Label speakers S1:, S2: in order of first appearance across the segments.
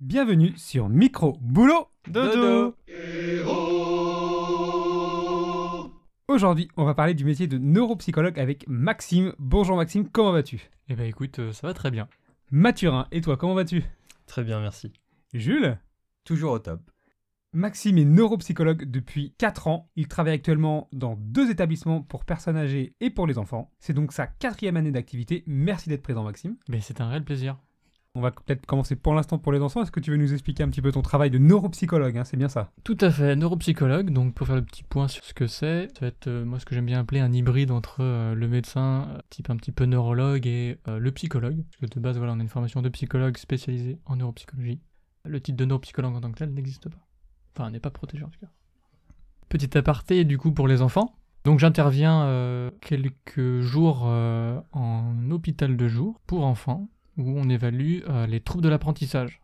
S1: Bienvenue sur Micro Boulot
S2: Dodo.
S1: Aujourd'hui, on va parler du métier de neuropsychologue avec Maxime. Bonjour Maxime, comment vas-tu?
S2: Eh ben écoute, euh, ça va très bien.
S1: Mathurin, et toi, comment vas-tu?
S3: Très bien, merci.
S1: Jules?
S3: Toujours au top.
S1: Maxime est neuropsychologue depuis 4 ans. Il travaille actuellement dans deux établissements pour personnes âgées et pour les enfants. C'est donc sa quatrième année d'activité. Merci d'être présent Maxime.
S2: Ben c'est un réel plaisir.
S1: On va peut-être commencer pour l'instant pour les enfants. Est-ce que tu veux nous expliquer un petit peu ton travail de neuropsychologue hein, C'est bien ça
S2: Tout à fait, neuropsychologue, donc pour faire le petit point sur ce que c'est, ça va être euh, moi ce que j'aime bien appeler un hybride entre euh, le médecin, euh, type un petit peu neurologue, et le psychologue. Parce que de base, voilà, on a une formation de psychologue spécialisée en neuropsychologie. Le titre de neuropsychologue en tant que tel n'existe pas. Enfin, n'est pas protégé en tout cas. Petit aparté du coup pour les enfants. Donc j'interviens quelques jours en hôpital de jour pour enfants où on évalue euh, les troubles de l'apprentissage.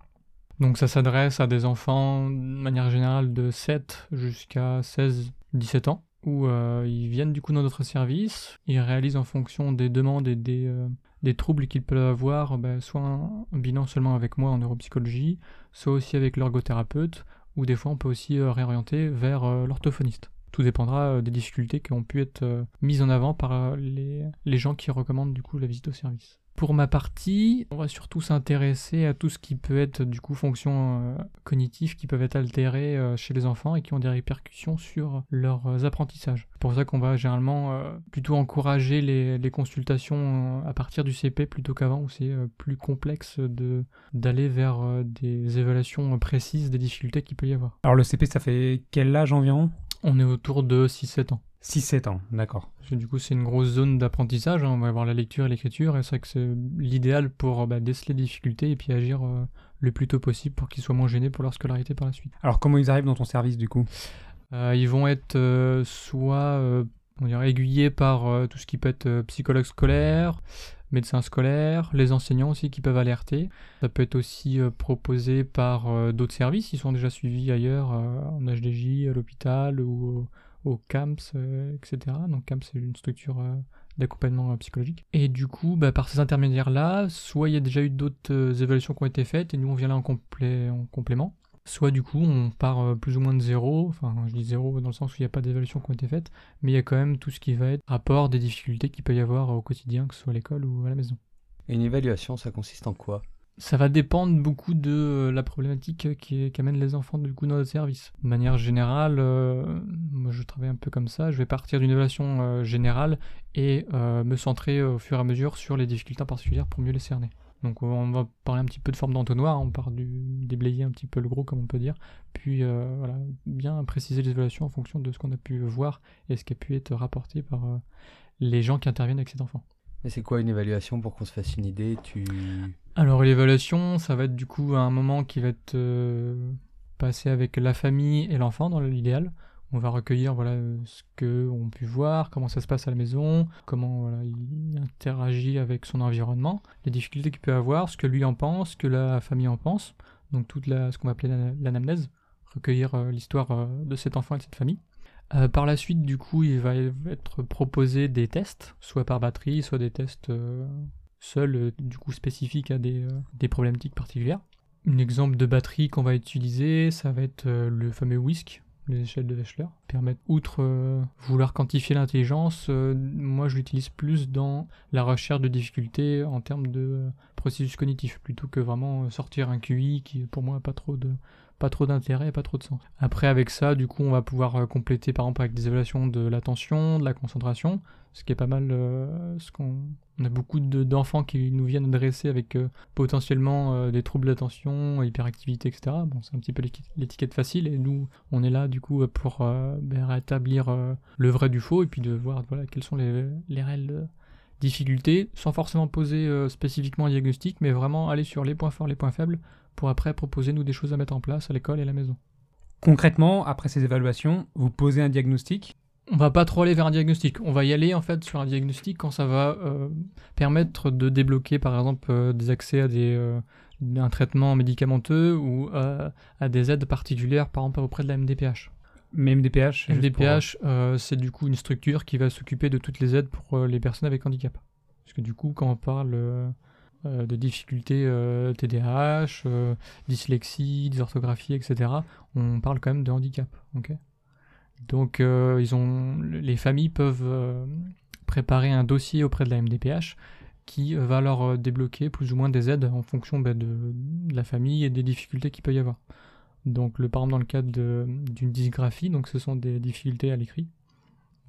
S2: Donc ça s'adresse à des enfants de manière générale de 7 jusqu'à 16-17 ans où euh, ils viennent du coup dans notre service, ils réalisent en fonction des demandes et des, euh, troubles qu'ils peuvent avoir, ben, soit un, bilan seulement avec moi en neuropsychologie, soit aussi avec l'ergothérapeute, ou des fois on peut aussi réorienter vers l'orthophoniste. Tout dépendra des difficultés qui ont pu être mises en avant par les, les gens qui recommandent du coup la visite au service. Pour ma partie, on va surtout s'intéresser à tout ce qui peut être du coup fonctions euh, cognitives qui peuvent être altérées euh, chez les enfants et qui ont des répercussions sur leurs euh, apprentissages. C'est pour ça qu'on va généralement euh, plutôt encourager les, les consultations à partir du CP plutôt qu'avant où c'est plus complexe de d'aller vers des évaluations précises des difficultés qu'il peut y avoir.
S1: Alors le CP, ça fait quel âge environ?
S2: On est autour de 6-7 ans.
S1: 6-7 ans, d'accord.
S2: Du coup, c'est une grosse zone d'apprentissage. hein. On va avoir la lecture et l'écriture, et c'est vrai que c'est l'idéal pour bah, déceler les difficultés et puis agir euh, le plus tôt possible pour qu'ils soient moins gênés pour leur scolarité par la suite.
S1: Alors comment ils arrivent dans ton service du coup?
S2: Euh, ils vont être euh, soit euh, on dirait, aiguillés par euh, tout ce qui peut être euh, psychologue scolaire, médecin scolaire, les enseignants aussi qui peuvent alerter. Ça peut être aussi euh, proposé par euh, d'autres services. Ils sont déjà suivis ailleurs, euh, en HDJ, à l'hôpital ou au, CAMS, euh, etc. Donc CAMS, c'est une structure euh, d'accompagnement euh, psychologique. Et du coup, bah, par ces intermédiaires-là, soit il y a déjà eu d'autres évaluations qui ont été faites et nous on vient là en, complé- en complément. Soit du coup on part plus ou moins de zéro, enfin je dis zéro dans le sens où il n'y a pas d'évaluation qui ont été faites, mais il y a quand même tout ce qui va être rapport des difficultés qu'il peut y avoir au quotidien, que ce soit à l'école ou à la maison.
S3: Une évaluation, ça consiste en quoi?
S2: Ça va dépendre beaucoup de euh, la problématique qui qu'amènent les enfants du coup dans notre service. De manière générale, euh, moi je travaille un peu comme ça, je vais partir d'une évaluation euh, générale et me centrer au fur et à mesure sur les difficultés particulières pour mieux les cerner. Donc on va parler un petit peu de forme d'entonnoir, hein, on part du déblayer un petit peu le gros comme on peut dire, puis voilà, bien préciser les évaluations en fonction de ce qu'on a pu voir et ce qui a pu être rapporté par les gens qui interviennent avec cet enfant.
S3: Mais c'est quoi une évaluation pour qu'on se fasse une idée? Tu
S2: Alors l'évaluation, ça va être du coup un moment qui va être euh, passé avec la famille et l'enfant dans l'idéal. On va recueillir voilà ce que on pu voir, comment ça se passe à la maison, comment voilà, il interagit avec son environnement, les difficultés qu'il peut avoir, ce que lui en pense, ce que la famille en pense. Donc toute la, ce qu'on va appeler la- l'anamnèse, recueillir euh, l'histoire euh, de cet enfant et de cette famille. Euh, par la suite, du coup, il va être proposé des tests, soit par batterie, soit des tests euh, seuls, euh, du coup spécifiques à des, problématiques particulières. Un exemple de batterie qu'on va utiliser, ça va être le fameux WISC, les échelles de Wechsler. Permettre, outre vouloir quantifier l'intelligence, moi je l'utilise plus dans la recherche de difficultés en termes de processus cognitif, plutôt que vraiment sortir un QI qui pour moi n'a pas trop de pas trop d'intérêt pas trop de sens. Après avec ça, du coup, on va pouvoir euh, compléter par exemple avec des évaluations de l'attention, de la concentration, ce qui est pas mal euh, ce qu'on on a beaucoup de- d'enfants qui nous viennent adresser avec euh, potentiellement des troubles d'attention, hyperactivité, etc. Bon, c'est un petit peu l'éti- l'étiquette facile et nous, on est là du coup pour ben, rétablir le vrai du faux et puis de voir voilà quelles sont les, les réelles difficultés, sans forcément poser spécifiquement un diagnostic, mais vraiment aller sur les points forts, les points faibles, pour après proposer nous des choses à mettre en place à l'école et à la maison.
S1: Concrètement, après ces évaluations, vous posez un diagnostic?
S2: On va pas trop aller vers un diagnostic. On va y aller en fait sur un diagnostic quand ça va euh, permettre de débloquer par exemple euh, des accès à des, euh, un traitement médicamenteux ou à des aides particulières par exemple auprès de la MDPH.
S1: Mais MDPH
S2: MDPH, c'est du coup une structure qui va s'occuper de toutes les aides pour les personnes avec handicap. Parce que du coup, quand on parle euh, euh, de difficultés euh, TDAH, euh, dyslexie, dysorthographie, etc., on parle quand même de handicap. Donc euh, les familles peuvent euh, préparer un dossier auprès de la MDPH qui euh, va leur euh, débloquer plus ou moins des aides en fonction bah, de, la famille et des difficultés qu'il peut y avoir. Donc le, par exemple dans le cadre d'une dysgraphie, donc ce sont des difficultés à l'écrit,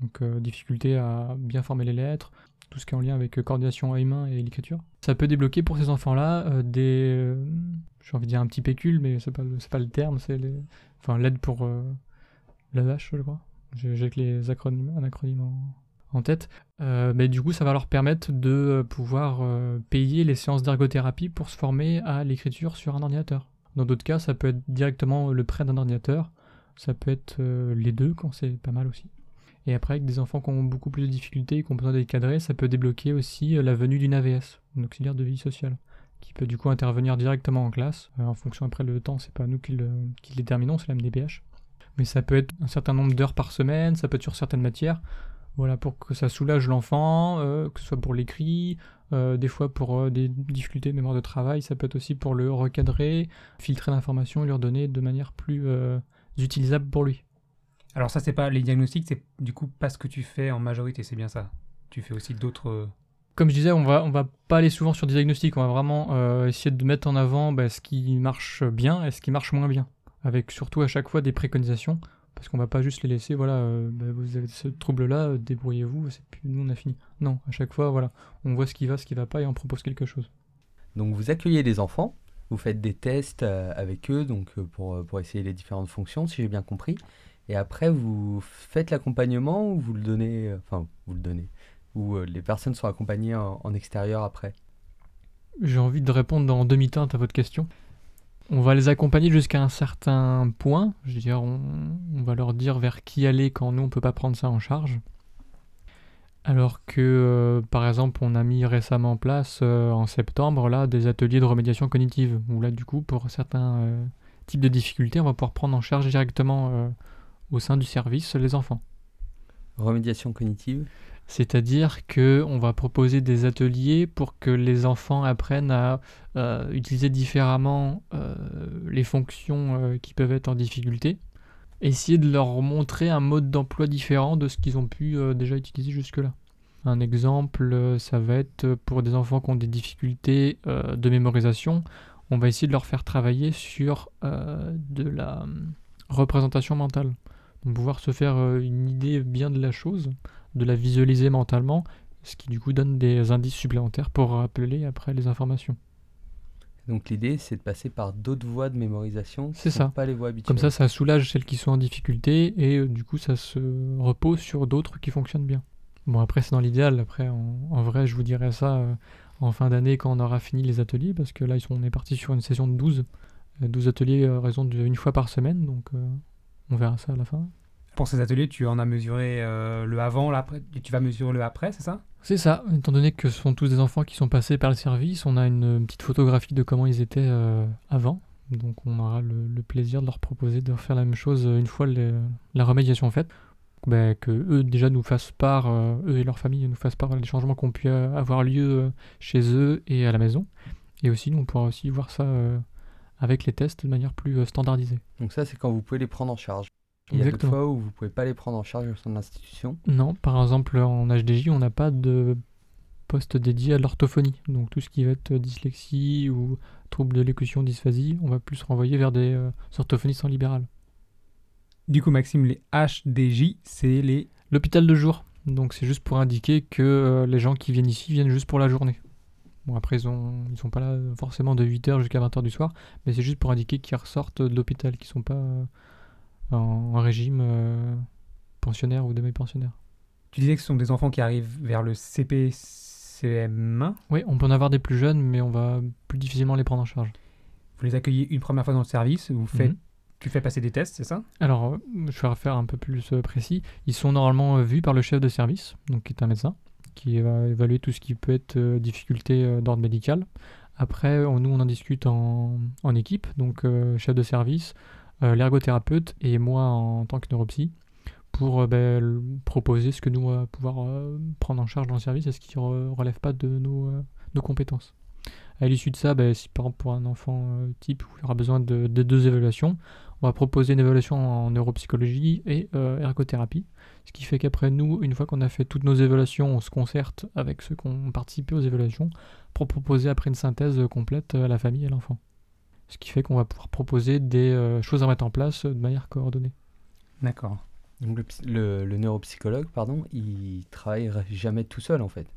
S2: donc euh, difficultés à bien former les lettres, tout ce qui est en lien avec euh, coordination œil-main et l'écriture. Ça peut débloquer pour ces enfants-là euh, des, j'ai envie de dire un petit pécule, mais c'est pas pas le terme, c'est enfin l'aide pour euh, l'AEH, je crois. J'ai que les acronymes, un acronyme en, en tête. Mais du coup, ça va leur permettre de pouvoir payer les séances d'ergothérapie pour se former à l'écriture sur un ordinateur. Dans d'autres cas, ça peut être directement le prêt d'un ordinateur. Ça peut être les deux quand c'est pas mal aussi. Et après, avec des enfants qui ont beaucoup plus de difficultés et qui ont besoin d'être cadrés, ça peut débloquer aussi euh, la venue d'une AVS, une auxiliaire de vie sociale, qui peut du coup intervenir directement en classe. Euh, en fonction après le temps, c'est pas nous qui le, déterminons, c'est la MDPH. Mais ça peut être un certain nombre d'heures par semaine, ça peut être sur certaines matières. Voilà, pour que ça soulage l'enfant, euh, que ce soit pour l'écrit, des fois pour des difficultés de mémoire de travail, ça peut être aussi pour le recadrer, filtrer l'information et lui redonner de manière plus utilisable pour lui.
S1: Alors ça, c'est pas les diagnostics, c'est du coup pas ce que tu fais en majorité, c'est bien ça. Tu fais aussi d'autres... euh,
S2: Comme je disais, on va, on va pas aller souvent sur des diagnostics, on va vraiment euh, essayer de mettre en avant bah, ce qui marche bien et ce qui marche moins bien, avec surtout à chaque fois des préconisations, parce qu'on va pas juste les laisser, voilà, euh, bah, vous avez ce trouble-là, euh, débrouillez-vous, c'est plus nous on a fini. Non, à chaque fois, voilà, on voit ce qui va, ce qui va pas et on propose quelque chose.
S3: Donc vous accueillez des enfants, vous faites des tests avec eux donc pour, pour essayer les différentes fonctions, si j'ai bien compris. Et après, vous faites l'accompagnement ou vous le donnez, euh, enfin, vous le donnez, ou euh, les personnes sont accompagnées en, extérieur après?
S2: J'ai envie de répondre en demi-teinte à votre question. On va les accompagner jusqu'à un certain point. Je veux dire, on, va leur dire vers qui aller quand nous, on peut pas prendre ça en charge. Alors que, euh, par exemple, on a mis récemment en place, en septembre, là, des ateliers de remédiation cognitive. Où là, du coup, pour certains types de difficultés, on va pouvoir prendre en charge directement au sein du service les enfants.
S3: Remédiation cognitive.
S2: C'est-à-dire que on va proposer des ateliers pour que les enfants apprennent à euh, utiliser différemment euh, les fonctions euh, qui peuvent être en difficulté. Essayer de leur montrer un mode d'emploi différent de ce qu'ils ont pu déjà utiliser jusque-là. Un exemple, ça va être pour des enfants qui ont des difficultés de mémorisation, on va essayer de leur faire travailler sur de la hum, représentation mentale. Pouvoir se faire euh, une idée bien de la chose de la visualiser mentalement, ce qui du coup donne des indices supplémentaires pour rappeler après les informations.
S3: Donc l'idée, c'est de passer par d'autres voies de mémorisation.
S2: C'est ça.
S3: Pas les voies habituelles.
S2: Comme ça, ça soulage celles qui sont en difficulté et euh, du coup, ça se repose sur d'autres qui fonctionnent bien. Bon, après, c'est dans l'idéal. Après, en, en vrai, je vous dirai ça euh, en fin d'année quand on aura fini les ateliers parce que là, ils sont, on est parti sur une session de 12. euh, 12 ateliers à raison d'une fois par semaine, donc on verra ça à la fin.
S1: Pour ces ateliers, tu en as mesuré euh, le avant, l'après, et tu vas mesurer le après, c'est ça?
S2: C'est ça, étant donné que ce sont tous des enfants qui sont passés par le service, on a une petite photographie de comment ils étaient euh, avant. Donc on aura le, le plaisir de leur proposer de refaire la même chose euh, une fois la remédiation faite. Ben, que eux déjà nous fassent part, euh, eux et leur famille nous fassent part des changements qui ont pu avoir lieu chez eux et à la maison. Et aussi nous on pourra aussi voir ça euh, avec les tests de manière plus euh, standardisée.
S3: Donc ça, c'est quand vous pouvez les prendre en charge. Il y a
S2: Exactement.
S3: fois où vous pouvez pas les prendre en charge au sein de l'institution.
S2: Non, par exemple en HDJ, on n'a pas de poste dédié à l'orthophonie. Donc tout ce qui va être dyslexie ou trouble de l'élocution, dysphasie, on va plus renvoyer vers des euh, orthophonistes en libéral.
S1: Du coup, Maxime, les HDJ, c'est les...
S2: L'hôpital de jour, donc c'est juste pour indiquer que euh, les gens qui viennent ici viennent juste pour la journée. Bon après ils ont ils sont pas là forcément de 8h jusqu'à 20h du soir, mais c'est juste pour indiquer qu'ils ressortent de l'hôpital, qu'ils sont pas euh, en, en régime euh, pensionnaire ou demi-pensionnaire.
S1: Tu disais que ce sont des enfants qui arrivent vers le CPCM1.
S2: Oui, on peut en avoir des plus jeunes, mais on va plus difficilement les prendre en charge.
S1: Vous les accueillez une première fois dans le service, vous faites,
S2: Mhm.
S1: tu fais passer des tests, c'est ça?
S2: Alors, euh, je vais refaire un peu plus euh, précis. Ils sont normalement euh, vus par le chef de service, donc qui est un médecin, qui va évaluer tout ce qui peut être euh, difficulté euh, d'ordre médical. Après, on- nous, on en discute en, équipe, donc euh, chef de service, euh, l'ergothérapeute et moi en tant que neuropsy, pour euh, ben, proposer ce que nous, va pouvoir euh, prendre en charge dans le service et ce qui ne relève pas de nos, euh, compétences. À l'issue de ça, bah, si par exemple pour un enfant euh, type où il y aura besoin de, de deux évaluations, on va proposer une évaluation en neuropsychologie et euh, ergothérapie. Ce qui fait qu'après nous, une fois qu'on a fait toutes nos évaluations, on se concerte avec ceux qui ont participé aux évaluations pour proposer après une synthèse complète à la famille et à l'enfant. Ce qui fait qu'on va pouvoir proposer des euh, choses à mettre en place de manière coordonnée.
S1: D'accord.
S3: Donc le, le- le neuropsychologue, pardon, il travaille jamais tout seul en fait.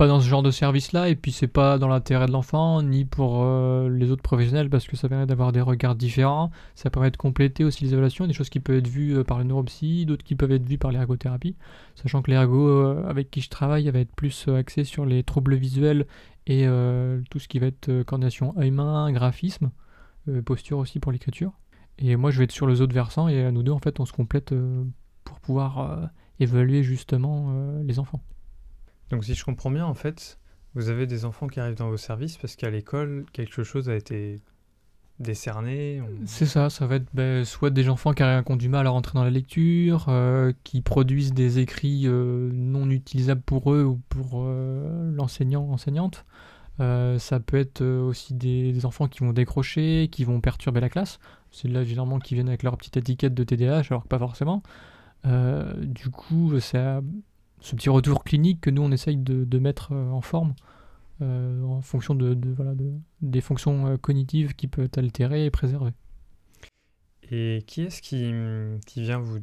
S2: Pas dans ce genre de service-là, et puis c'est pas dans l'intérêt de l'enfant, ni pour euh, les autres professionnels, parce que ça permet d'avoir des regards différents. Ça permet de compléter aussi les évaluations, des choses qui peuvent être vues euh, par le neuropsy, d'autres qui peuvent être vues par l'ergothérapie. Sachant que l'ergo euh, avec qui je travaille va être plus axé sur les troubles visuels et tout ce qui va être coordination œil-main, graphisme, posture aussi pour l'écriture. Et moi je vais être sur les autres versants, et à nous deux en fait on se complète pour pouvoir évaluer justement les enfants.
S4: Donc si je comprends bien, en fait, vous avez des enfants qui arrivent dans vos services parce qu'à l'école, quelque chose a été décerné.
S2: C'est ça, ça va être ben, soit des enfants qui, ont du mal à rentrer dans la lecture, euh, qui produisent des écrits euh, non utilisables pour eux ou pour euh, l'enseignant, enseignante. Euh, ça peut être aussi des, des enfants qui vont décrocher, qui vont perturber la classe. C'est là généralement qui viennent avec leur petite étiquette de TDAH, alors que pas forcément. Du coup, à ce petit retour clinique que nous on essaye de, mettre euh, en forme euh, en fonction de, voilà, de- des fonctions euh, cognitives qui peuvent être altérées et préservées.
S4: Et qui est-ce qui, qui vient vous,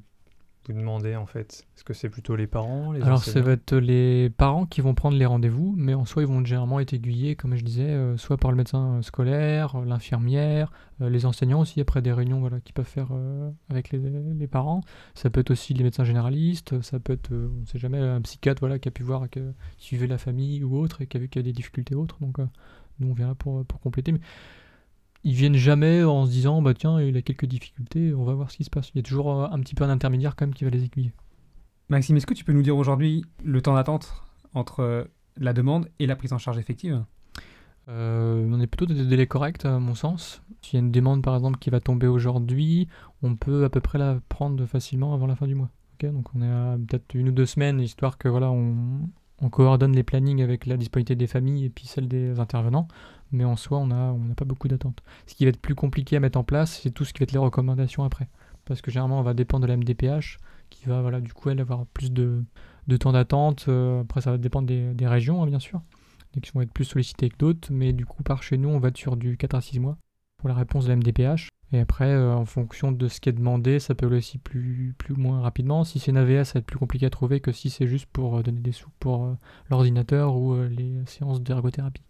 S4: vous demander, en fait? Est-ce que c'est plutôt les parents, les
S2: Alors, ça va être les parents qui vont prendre les rendez-vous, mais en soi, ils vont généralement être aiguillés, comme je disais, euh, soit par le médecin euh, scolaire, euh, l'infirmière, euh, les enseignants aussi, après des réunions voilà, qu'ils peuvent faire euh, avec les, les parents. Ça peut être aussi les médecins généralistes, ça peut être, on ne sait jamais, un psychiatre voilà, qui a pu voir, que, qui suivait la famille ou autre, et qui a vu qu'il y a des difficultés autres. Donc, nous, on vient là pour, pour compléter. Mais ils viennent jamais en se disant, bah tiens, il a quelques difficultés, on va voir ce qui se passe. Il y a toujours euh, un petit peu un intermédiaire quand même qui va les aiguiller.
S1: Maxime, est-ce que tu peux nous dire aujourd'hui le temps d'attente entre euh, la demande et la prise en charge effective?
S2: Euh, on est plutôt dans des délais corrects, à mon sens. S'il y a une demande, par exemple, qui va tomber aujourd'hui, on peut à peu près la prendre facilement avant la fin du mois. Donc on est à peut-être une ou deux semaines, histoire que voilà, on, on coordonne les plannings avec la disponibilité des familles et puis celle des intervenants. Mais en soi, on n'a pas beaucoup d'attentes. Ce qui va être plus compliqué à mettre en place, c'est tout ce qui va être les recommandations après. Parce que généralement, on va dépendre de la MDPH, qui va, voilà, du coup, elle avoir plus de, temps d'attente. Euh, après, ça va dépendre des, régions, hein, bien sûr et qui vont être plus sollicités que d'autres, mais du coup par chez nous on va être sur du 4 à 6 mois pour la réponse de la MDPH. Et après, euh, en fonction de ce qui est demandé, ça peut aller aussi plus, plus ou moins rapidement. Si c'est une AVS, ça va être plus compliqué à trouver que si c'est juste pour euh, donner des sous pour euh, l'ordinateur ou les séances d'ergothérapie.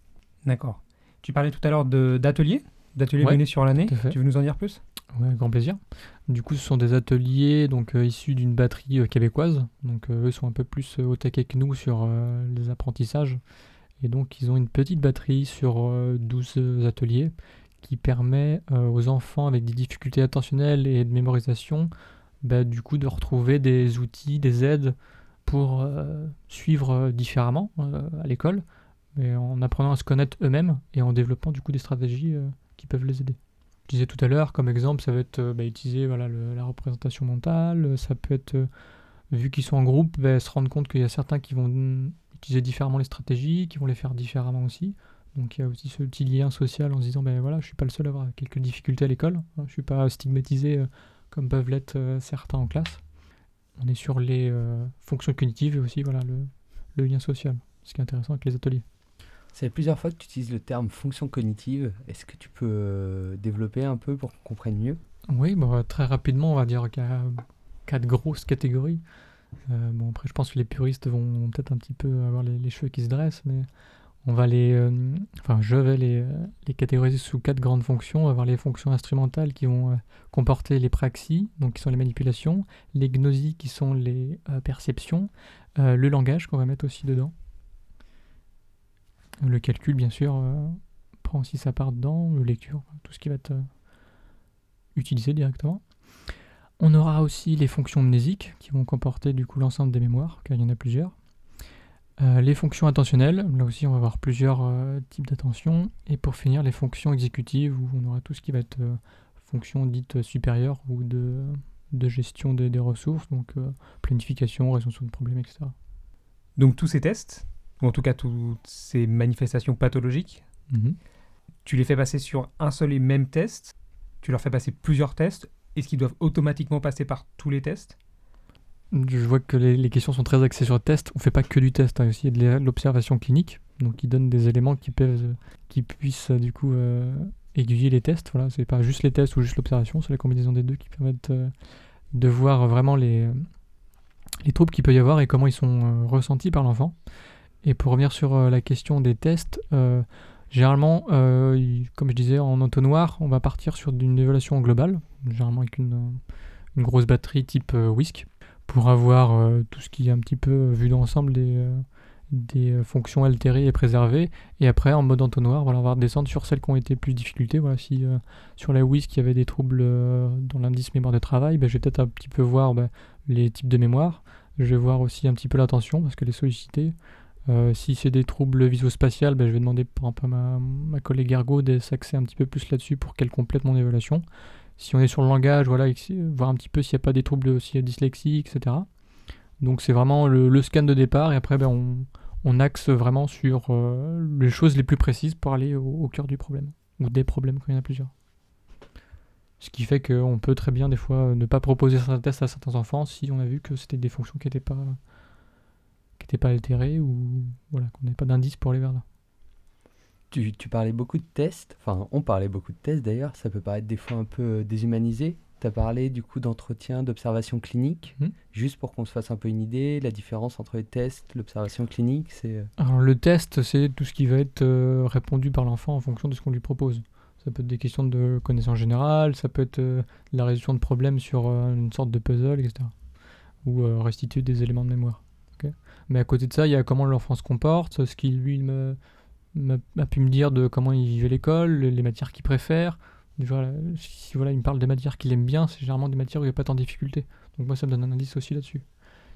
S1: D'accord. Tu parlais tout à l'heure de- d'ateliers D'ateliers
S2: Ouais,
S1: menés sur l'année. Tu veux nous en dire plus?
S2: Avec grand plaisir. Du coup, ce sont des ateliers donc issus d'une batterie québécoise. Donc, eux sont un peu plus au taquet que nous sur les apprentissages. Et donc, ils ont une petite batterie sur euh, 12 ateliers qui permet euh, aux enfants avec des difficultés attentionnelles et de mémorisation, bah, du coup, de retrouver des outils, des aides pour euh, suivre euh, différemment à l'école, mais en apprenant à se connaître eux-mêmes et en développant du coup des stratégies qui peuvent les aider. Je disais tout à l'heure, comme exemple, ça va être bah, utiliser la représentation mentale, ça peut être, vu qu'ils sont en groupe, bah, se rendre compte qu'il y a certains qui vont mm, utiliser différemment les stratégies, qui vont les faire différemment aussi. Donc il y a aussi ce petit lien social en se disant, ben voilà, je suis pas le seul à avoir quelques difficultés à l'école, hein, je suis pas stigmatisé euh, comme peuvent l'être euh, certains en classe. On est sur les euh, fonctions cognitives et aussi voilà, le, le lien social, ce qui est intéressant avec les ateliers.
S3: C'est plusieurs fois que tu utilises le terme fonction cognitive. Est-ce que tu peux développer un peu pour qu'on comprenne mieux?
S2: Oui, bon, très rapidement, on va dire qu'il y a quatre grosses catégories. Euh, bon, après, je pense que les puristes vont, vont peut-être un petit peu avoir les, les cheveux qui se dressent, mais on va les. euh, je vais les, euh, les catégoriser sous quatre grandes fonctions. On va avoir les fonctions instrumentales qui vont euh, comporter les praxies, donc qui sont les manipulations, les gnosies qui sont les perceptions, le langage qu'on va mettre aussi dedans. Le calcul, bien sûr, prend aussi sa part dedans, le lecture, tout ce qui va être utilisé directement. On aura aussi les fonctions mnésiques qui vont comporter du coup l'ensemble des mémoires, car il y en a plusieurs. Euh, les fonctions attentionnelles, là aussi on va avoir plusieurs euh, types d'attention. Et pour finir, les fonctions exécutives, où on aura tout ce qui va être euh, fonctions dites supérieures ou de, de gestion des, des ressources, donc planification, résolution de problèmes, etc.
S1: Donc tous ces tests, ou en tout cas toutes ces manifestations pathologiques,
S2: Mhm.
S1: Tu les fais passer sur un seul et même test. Tu leur fais passer plusieurs tests. Est-ce qu'ils doivent automatiquement passer par tous les tests?
S2: Je vois que les, questions sont très axées sur le test. On fait pas que du test, hein, aussi il y a de l'observation clinique, donc qui donne des éléments qui peuvent, qui puissent euh, du coup euh, aiguiller les tests. Voilà, c'est pas juste les tests ou juste l'observation, c'est la combinaison des deux qui permettent euh, de voir vraiment les les troubles qu'il peut y avoir et comment ils sont ressentis par l'enfant. Et pour revenir sur la question des tests, généralement, comme je disais, en entonnoir, on va partir sur une évaluation globale, généralement avec une, une grosse batterie type WISC, pour avoir euh, tout ce qui est un petit peu vu d'ensemble des, euh, des euh, fonctions altérées et préservées. Et après, en mode entonnoir, voilà, on va descendre sur celles qui ont été plus difficultés. Voilà, si sur la il y avait des troubles dans l'indice mémoire de travail, ben, je vais peut-être un petit peu voir ben, les types de mémoire. Je vais voir aussi un petit peu l'attention parce que les solliciter. Euh, si c'est des troubles visuospatials, ben, je vais demander par exemple à ma, ma collègue ergo de s'axer un petit peu plus là-dessus pour qu'elle complète mon évaluation. Si on est sur le langage, voilà, voir un petit peu s'il n'y a pas des troubles aussi dyslexie, etc. Donc c'est vraiment le, scan de départ et après ben, on, axe vraiment sur euh, les choses les plus précises pour aller au, cœur du problème ou des problèmes quand il y en a plusieurs. Ce qui fait qu'on peut très bien des fois ne pas proposer certains tests à certains enfants si on a vu que c'était des fonctions qui n'étaient pas pas altérées ou voilà qu'on n'avait pas d'indice pour aller vers là.
S3: Tu, tu parlais beaucoup de tests, enfin on parlait beaucoup de tests d'ailleurs, ça peut paraître des fois un peu euh, déshumanisé. Tu as parlé du coup d'entretien, d'observation clinique,
S2: Mhm.
S3: juste pour qu'on se fasse un peu une idée, la différence entre les tests, l'observation clinique, c'est... euh,
S2: Alors le test, c'est tout ce qui va être euh, répondu par l'enfant en fonction de ce qu'on lui propose. Ça peut être des questions de connaissances générales, ça peut être euh, la résolution de problèmes sur euh, une sorte de puzzle, etc. Ou restituer des éléments de mémoire. Mais à côté de ça, il y a comment l'enfant se comporte, ce qu'il lui me, m'a- pu me dire de comment il vivait l'école, les matières qu'il préfère. Voilà, si voilà, il me parle des matières qu'il aime bien, c'est généralement des matières où il n'y a pas tant de difficultés. Donc moi, ça me donne un indice aussi là-dessus.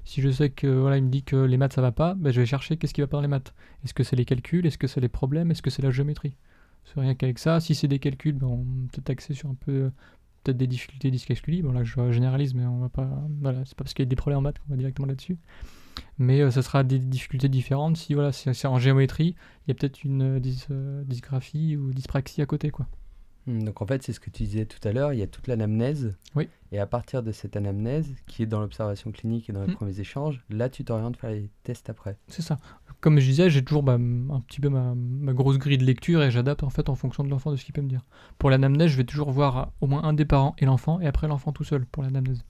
S2: Si je sais que voilà, il me dit que les maths ça va pas, ben, je vais chercher qu'est-ce qui va pas dans les maths. Est-ce que c'est les calculs? Est-ce que c'est les problèmes? Est-ce que c'est la géométrie? C'est rien qu'avec ça. Si c'est des calculs, ben, on peut axer sur un peu euh, peut-être des difficultés dyscalculie. Bon là je généralise, mais on va pas. Voilà, c'est pas parce qu'il y a des problèmes en maths qu'on va directement là-dessus. Mais euh, ça sera des difficultés différentes. Si voilà, c'est c'est en géométrie, il y a peut-être une euh, dys- euh, dysgraphie ou dyspraxie à côté quoi.
S3: Hmm, Donc en fait, c'est ce que tu disais tout à l'heure, il y a toute l'anamnèse.
S2: Oui.
S3: Et à partir de cette anamnèse, qui est dans l'observation clinique et dans les
S2: Hmm.
S3: premiers échanges, là tu t'orientes vers les tests après.
S2: C'est ça. Comme je disais, j'ai toujours bah, un petit peu ma, ma grosse grille de lecture et j'adapte en fait en fonction de l'enfant de ce qu'il peut me dire. Pour l'anamnèse, je vais toujours voir euh, au moins un des parents et l'enfant et après l'enfant tout seul pour l'anamnèse.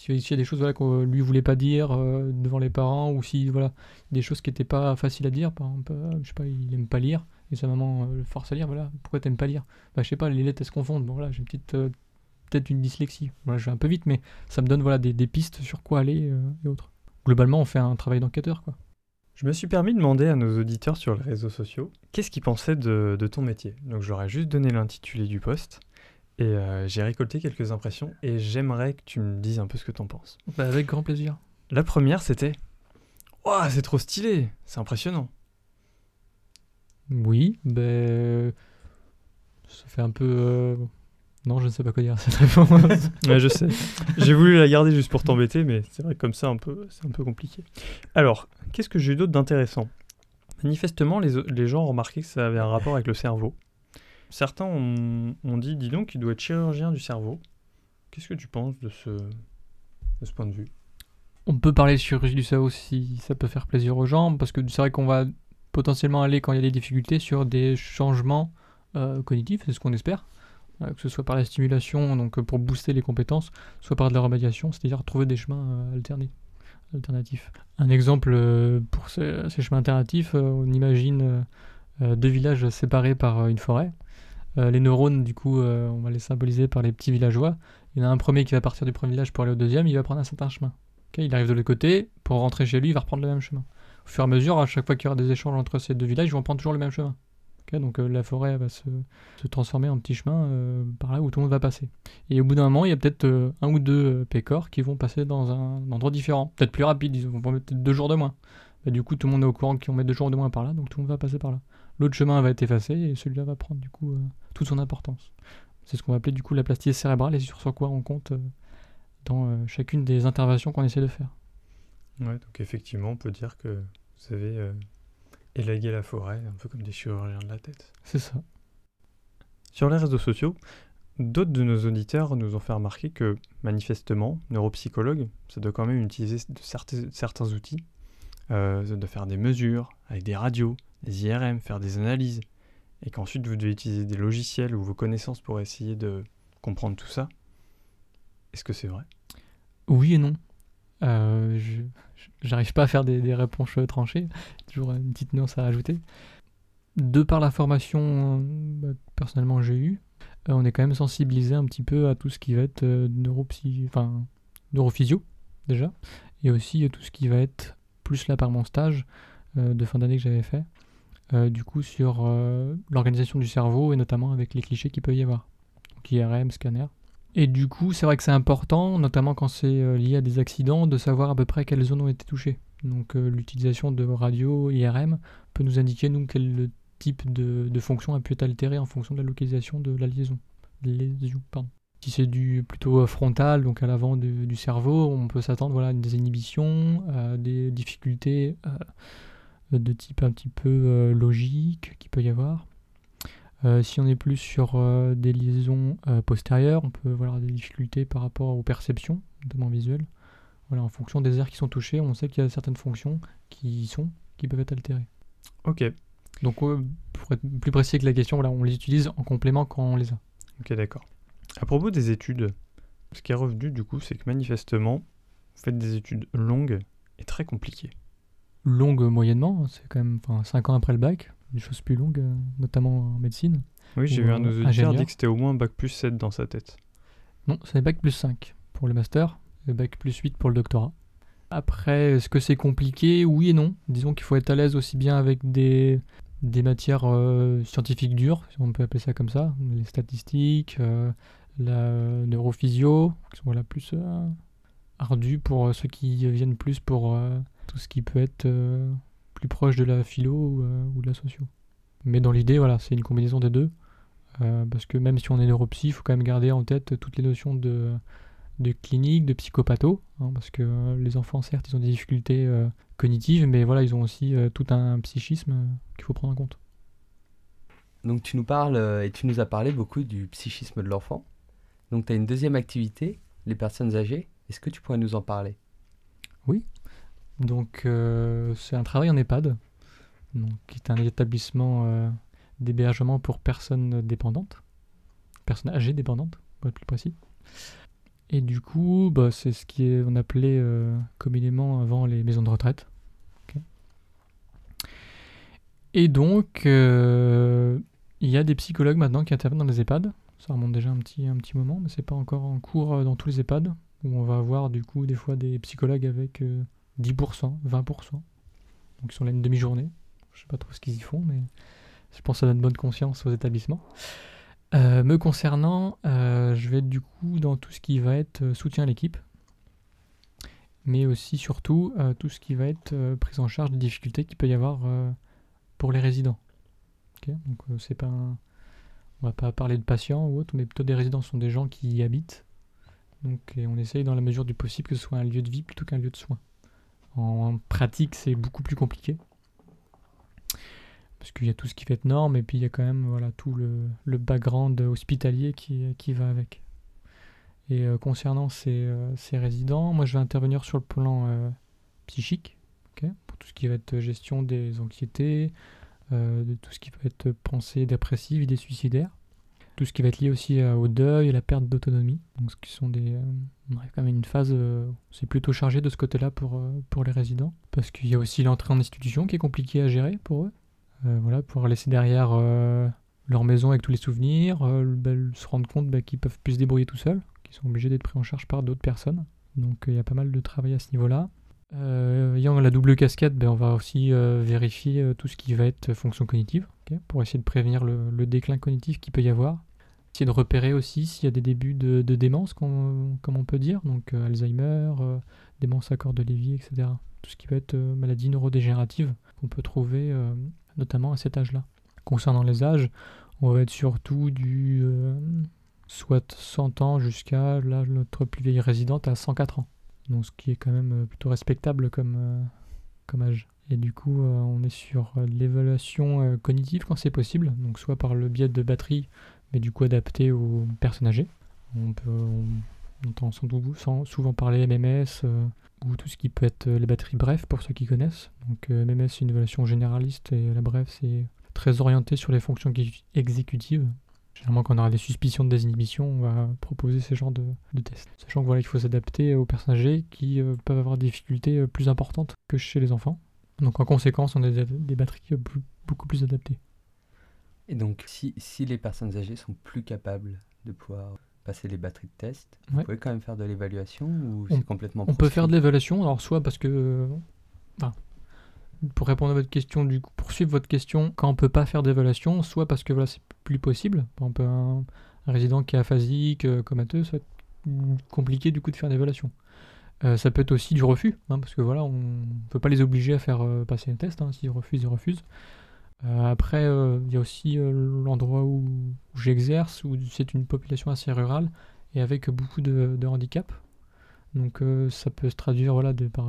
S2: S'il y a des choses voilà, que lui voulait pas dire euh, devant les parents ou si voilà des choses qui n'étaient pas faciles à dire, par exemple, euh, je sais pas, il aime pas lire et sa maman euh, le force à lire, voilà, pourquoi t'aimes pas lire? Bah je sais pas, les lettres se confondent, bon voilà, j'ai une petite peut-être une dyslexie. Voilà, je vais un peu vite, mais ça me donne voilà des, des pistes sur quoi aller et autres. Globalement, on fait un travail d'enquêteur quoi.
S4: Je me suis permis de demander à nos auditeurs sur les réseaux sociaux qu'est-ce qu'ils pensaient de, de ton métier? Donc j'aurais juste donné l'intitulé du poste et euh, j'ai récolté quelques impressions et j'aimerais que tu me dises un peu ce que t'en penses.
S2: Bah, avec grand plaisir.
S4: La première c'était Waouh, c'est trop stylé, c'est impressionnant.
S2: Oui, ben. Ça fait un peu. euh, Non, je ne sais pas quoi dire à cette réponse.
S4: Ouais, je sais. J'ai voulu la garder juste pour t'embêter, mais c'est vrai que comme ça, un peu, c'est un peu compliqué. Alors, qu'est-ce que j'ai eu d'autre d'intéressant? Manifestement, les, les gens ont remarqué que ça avait un rapport avec le cerveau. Certains ont, dit, dis donc, il doit être chirurgien du cerveau. Qu'est-ce que tu penses de ce, de ce point de vue?
S2: On peut parler de chirurgie du cerveau si ça peut faire plaisir aux gens, parce que c'est vrai qu'on va potentiellement aller, quand il y a des difficultés, sur des changements euh, cognitifs, c'est ce qu'on espère. Euh, que ce soit par la stimulation, donc euh, pour booster les compétences, soit par de la remédiation, c'est-à-dire trouver des chemins alternatifs. Un exemple pour ces, chemins alternatifs, on imagine deux villages séparés par une forêt. Euh, les neurones, du coup, euh, on va les symboliser par les petits villageois. Il y en a un premier qui va partir du premier village pour aller au deuxième, il va prendre un certain chemin. Il arrive de l'autre côté, pour rentrer chez lui, il va reprendre le même chemin. Au fur et à mesure, à chaque fois qu'il y aura des échanges entre ces deux villages, ils vont prendre toujours le même chemin. Donc euh, la forêt va se, transformer en petit chemin par là où tout le monde va passer. Et au bout d'un moment, il y a peut-être un ou deux pécores qui vont passer dans un endroit différent, peut-être plus rapide, ils vont mettre deux jours de moins. Bah, du coup, tout le monde est au courant qu'ils vont mettre deux jours de moins par là, donc tout le monde va passer par là. L'autre chemin va être effacé et celui-là va prendre du coup euh, toute son importance. C'est ce qu'on va appeler du coup la plasticité cérébrale et sur, sur quoi on compte euh, dans euh, chacune des interventions qu'on essaie de faire.
S4: Ouais, donc effectivement, on peut dire que vous avez Élaguer la forêt, un peu comme des chirurgiens de la tête.
S2: C'est ça.
S4: Sur les réseaux sociaux, d'autres de nos auditeurs nous ont fait remarquer que, manifestement, neuropsychologue, ça doit quand même utiliser de certains, certains outils, euh, de faire des mesures avec des radios, des IRM, faire des analyses, et qu'ensuite vous devez utiliser des logiciels ou vos connaissances pour essayer de comprendre tout ça. Est-ce que c'est vrai?
S2: Oui et non. Euh, j'arrive pas à faire des, réponses tranchées. Toujours une petite nuance à rajouter. De par la formation, euh, bah, personnellement, j'ai eu, euh, on est quand même sensibilisé un petit peu à tout ce qui va être euh, neurophysio, déjà, et aussi euh, tout ce qui va être plus là par mon stage euh, de fin d'année que j'avais fait, euh, du coup, sur euh, l'organisation du cerveau et notamment avec les clichés qu'il peut y avoir. Donc, IRM, scanner. Et du coup, c'est vrai que c'est important, notamment quand c'est euh, lié à des accidents, de savoir à peu près quelles zones ont été touchées. Donc euh, l'utilisation de radio, IRM, peut nous indiquer, nous, quel type de, fonction a pu être altéré en fonction de la localisation de la liaison. Lésion, pardon. Si c'est du plutôt euh, frontal, donc à l'avant du, cerveau, on peut s'attendre voilà, à des inhibitions, des difficultés euh, de type un petit peu euh, logique qu'il peut y avoir. Euh, si on est plus sur euh, des liaisons euh, postérieures, on peut avoir des difficultés par rapport aux perceptions, notamment visuelles. Voilà, en fonction des aires qui sont touchées, on sait qu'il y a certaines fonctions qui y sont, qui peuvent être altérées.
S4: Ok,
S2: Donc, pour être plus précis que la question, voilà, on les utilise en complément quand on les a.
S4: ok, d'accord. À propos des études, ce qui est revenu du coup, c'est que manifestement, vous faites des études longues et très compliquées.
S2: Longue moyennement, hein, c'est quand même 5 ans après le bac, des choses plus longues, euh, notamment en médecine.
S4: Oui, j'ai vu un de nos auditeurs dire que c'était au moins bac plus 7 dans sa tête.
S2: Non, c'est bac plus 5 pour le master et bac plus 8 pour le doctorat. Après, est-ce que c'est compliqué? Oui et non. Disons qu'il faut être à l'aise aussi bien avec des, des matières euh, scientifiques dures, si on peut appeler ça comme ça, les statistiques, euh, la neurophysio, qui sont voilà, plus euh, ardus pour ceux qui viennent plus pour tout ce qui peut être euh, plus proche de la philo ou, euh, ou de la socio. Mais dans l'idée, voilà, c'est une combinaison des deux. Euh, parce que même si on est neuropsy, il faut quand même garder en tête toutes les notions de, de clinique, de psychopatho, hein, parce que les enfants, certes, ils ont des difficultés cognitives, mais voilà, ils ont aussi tout un psychisme qu'il faut prendre en compte.
S3: Donc tu nous parles et tu nous as parlé beaucoup du psychisme de l'enfant. Donc tu as une deuxième activité, les personnes âgées. Est-ce que tu pourrais nous en parler?
S2: Donc, euh, c'est un travail en EHPAD, donc, qui est un établissement euh, d'hébergement pour personnes dépendantes, personnes âgées dépendantes, pour être plus précis. Et du coup, bah, c'est ce qui est, on appelait euh, communément avant les maisons de retraite. Et donc, il y a des psychologues maintenant qui interviennent dans les EHPAD. Ça remonte déjà un petit, un petit moment, mais c'est pas encore en cours dans tous les EHPAD, où on va avoir du coup des fois des psychologues avec 10%, 20%. Donc ils sont là une demi-journée. Je sais pas trop ce qu'ils y font, mais je pense que ça donne bonne conscience aux établissements. Euh, me concernant, euh, je vais être du coup dans tout ce qui va être euh, soutien à l'équipe, mais aussi surtout tout ce qui va être prise en charge des difficultés qu'il peut y avoir pour les résidents. Ok, Donc c'est pas on va pas parler de patients ou autre, mais plutôt des résidents sont des gens qui y habitent. Donc on essaye dans la mesure du possible que ce soit un lieu de vie plutôt qu'un lieu de soins. En pratique, c'est beaucoup plus compliqué. Parce qu'il y a tout ce qui fait être norme et puis il y a quand même voilà, tout le, le background hospitalier qui, qui va avec. Et euh, concernant ces, euh, ces résidents, moi je vais intervenir sur le plan euh, psychique, pour tout ce qui va être gestion des anxiétés, de tout ce qui va être pensée dépressive, idées suicidaires, tout ce qui va être lié aussi euh, au deuil, à la perte d'autonomie. Donc ce qui sont des, euh, on arrive quand même à une phase, euh, c'est plutôt chargé de ce côté-là pour, pour les résidents, parce qu'il y a aussi l'entrée en institution qui est compliquée à gérer pour eux. Voilà, pouvoir laisser derrière leur maison avec tous les souvenirs, bah, se rendre compte bah, qu'ils peuvent plus se débrouiller tout seuls, qu'ils sont obligés d'être pris en charge par d'autres personnes. Donc il y a pas mal de travail à ce niveau-là. Euh, ayant la double casquette, ben, on va aussi euh, vérifier euh, tout ce qui va être fonction cognitive, ok, pour essayer de prévenir le, le déclin cognitif qu'il peut y avoir. Essayer de repérer aussi s'il y a des débuts de, de démence, comme, on peut dire, donc euh, Alzheimer, euh, démence à corps de Lévy, etc. Tout ce qui va être euh, maladie neurodégénérative qu'on peut trouver euh, notamment à cet âge-là. Concernant les âges, on va être surtout du euh, soit 100 ans jusqu'à notre plus vieille résidente à 104 ans. Donc ce qui est quand même euh, plutôt respectable comme, euh, comme âge. Et du coup, euh, on est sur l'évaluation cognitive quand c'est possible, donc soit par le biais de batterie, mais du coup adapté aux personnes âgées. On, peut, on entend souvent parler MMS ou tout ce qui peut être les batteries bref pour ceux qui connaissent. Donc MMS c'est une évaluation généraliste et la bref c'est très orienté sur les fonctions exécutives. Généralement quand on aura des suspicions de désinhibition, on va proposer ces genres de, de tests. Sachant que voilà, il faut s'adapter aux personnes âgées qui euh, peuvent avoir des difficultés euh, plus importantes que chez les enfants. Donc en conséquence, on a des, des batteries plus- beaucoup plus adaptées.
S3: Et donc, si, si les personnes âgées sont plus capables de pouvoir passer les batteries de test, vous
S2: Ouais.
S3: pouvez quand même faire de l'évaluation ou c'est complètement
S2: On peut faire de l'évaluation, alors soit parce que. euh, enfin, pour répondre à votre question, du coup, pour suivre votre question, quand on peut pas faire d'évaluation, soit parce que voilà, c'est plus possible. Par exemple, un, résident qui est aphasique, euh, comateux, ça être compliqué du coup de faire d'évaluation. Euh, ça peut être aussi du refus, hein, parce que voilà, on peut pas les obliger à faire euh, passer un test. Hein, S'ils refusent, ils refusent. Euh, après, il y a aussi l'endroit où, où j'exerce, où c'est une population assez rurale et avec beaucoup de, de handicap. Donc euh, ça peut se traduire voilà, de, par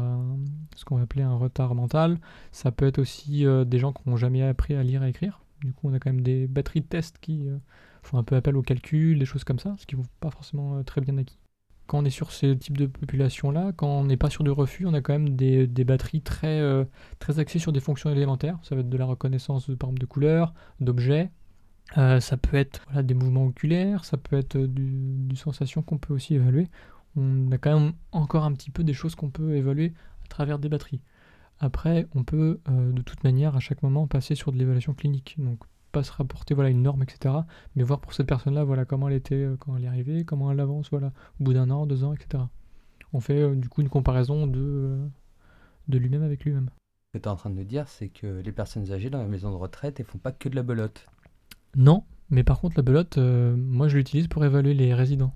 S2: ce qu'on va appeler un retard mental. Ça peut être aussi euh, des gens qui n'ont jamais appris à lire et écrire. Du coup, on a quand même des batteries de tests qui euh, font un peu appel au calcul, des choses comme ça, ce qui ne pas forcément très bien acquis. Quand on est sur ces types de populations-là, quand on n'est pas sur du refus, on a quand même des, batteries très, axées sur des fonctions élémentaires. Ça va être de la reconnaissance de, par exemple, de couleurs, d'objets. Ça peut être des mouvements oculaires, ça peut être euh, du, du sensation qu'on peut aussi évaluer. On a quand même encore un petit peu des choses qu'on peut évaluer à travers des batteries. Après, on peut euh, de toute manière à chaque moment passer sur de l'évaluation clinique. Donc pas se rapporter voilà une norme, etc. Mais voir pour cette personne-là voilà comment elle était euh, quand elle est arrivée, comment elle avance voilà au bout d'un an, deux ans, etc. On fait euh, du coup une comparaison de euh, de lui-même avec lui-même.
S3: Ce que tu es en train de nous dire, c'est que les personnes âgées dans la maison de retraite, elles font pas que de la belote.
S2: Non, mais par contre la belote, moi je l'utilise pour évaluer les résidents.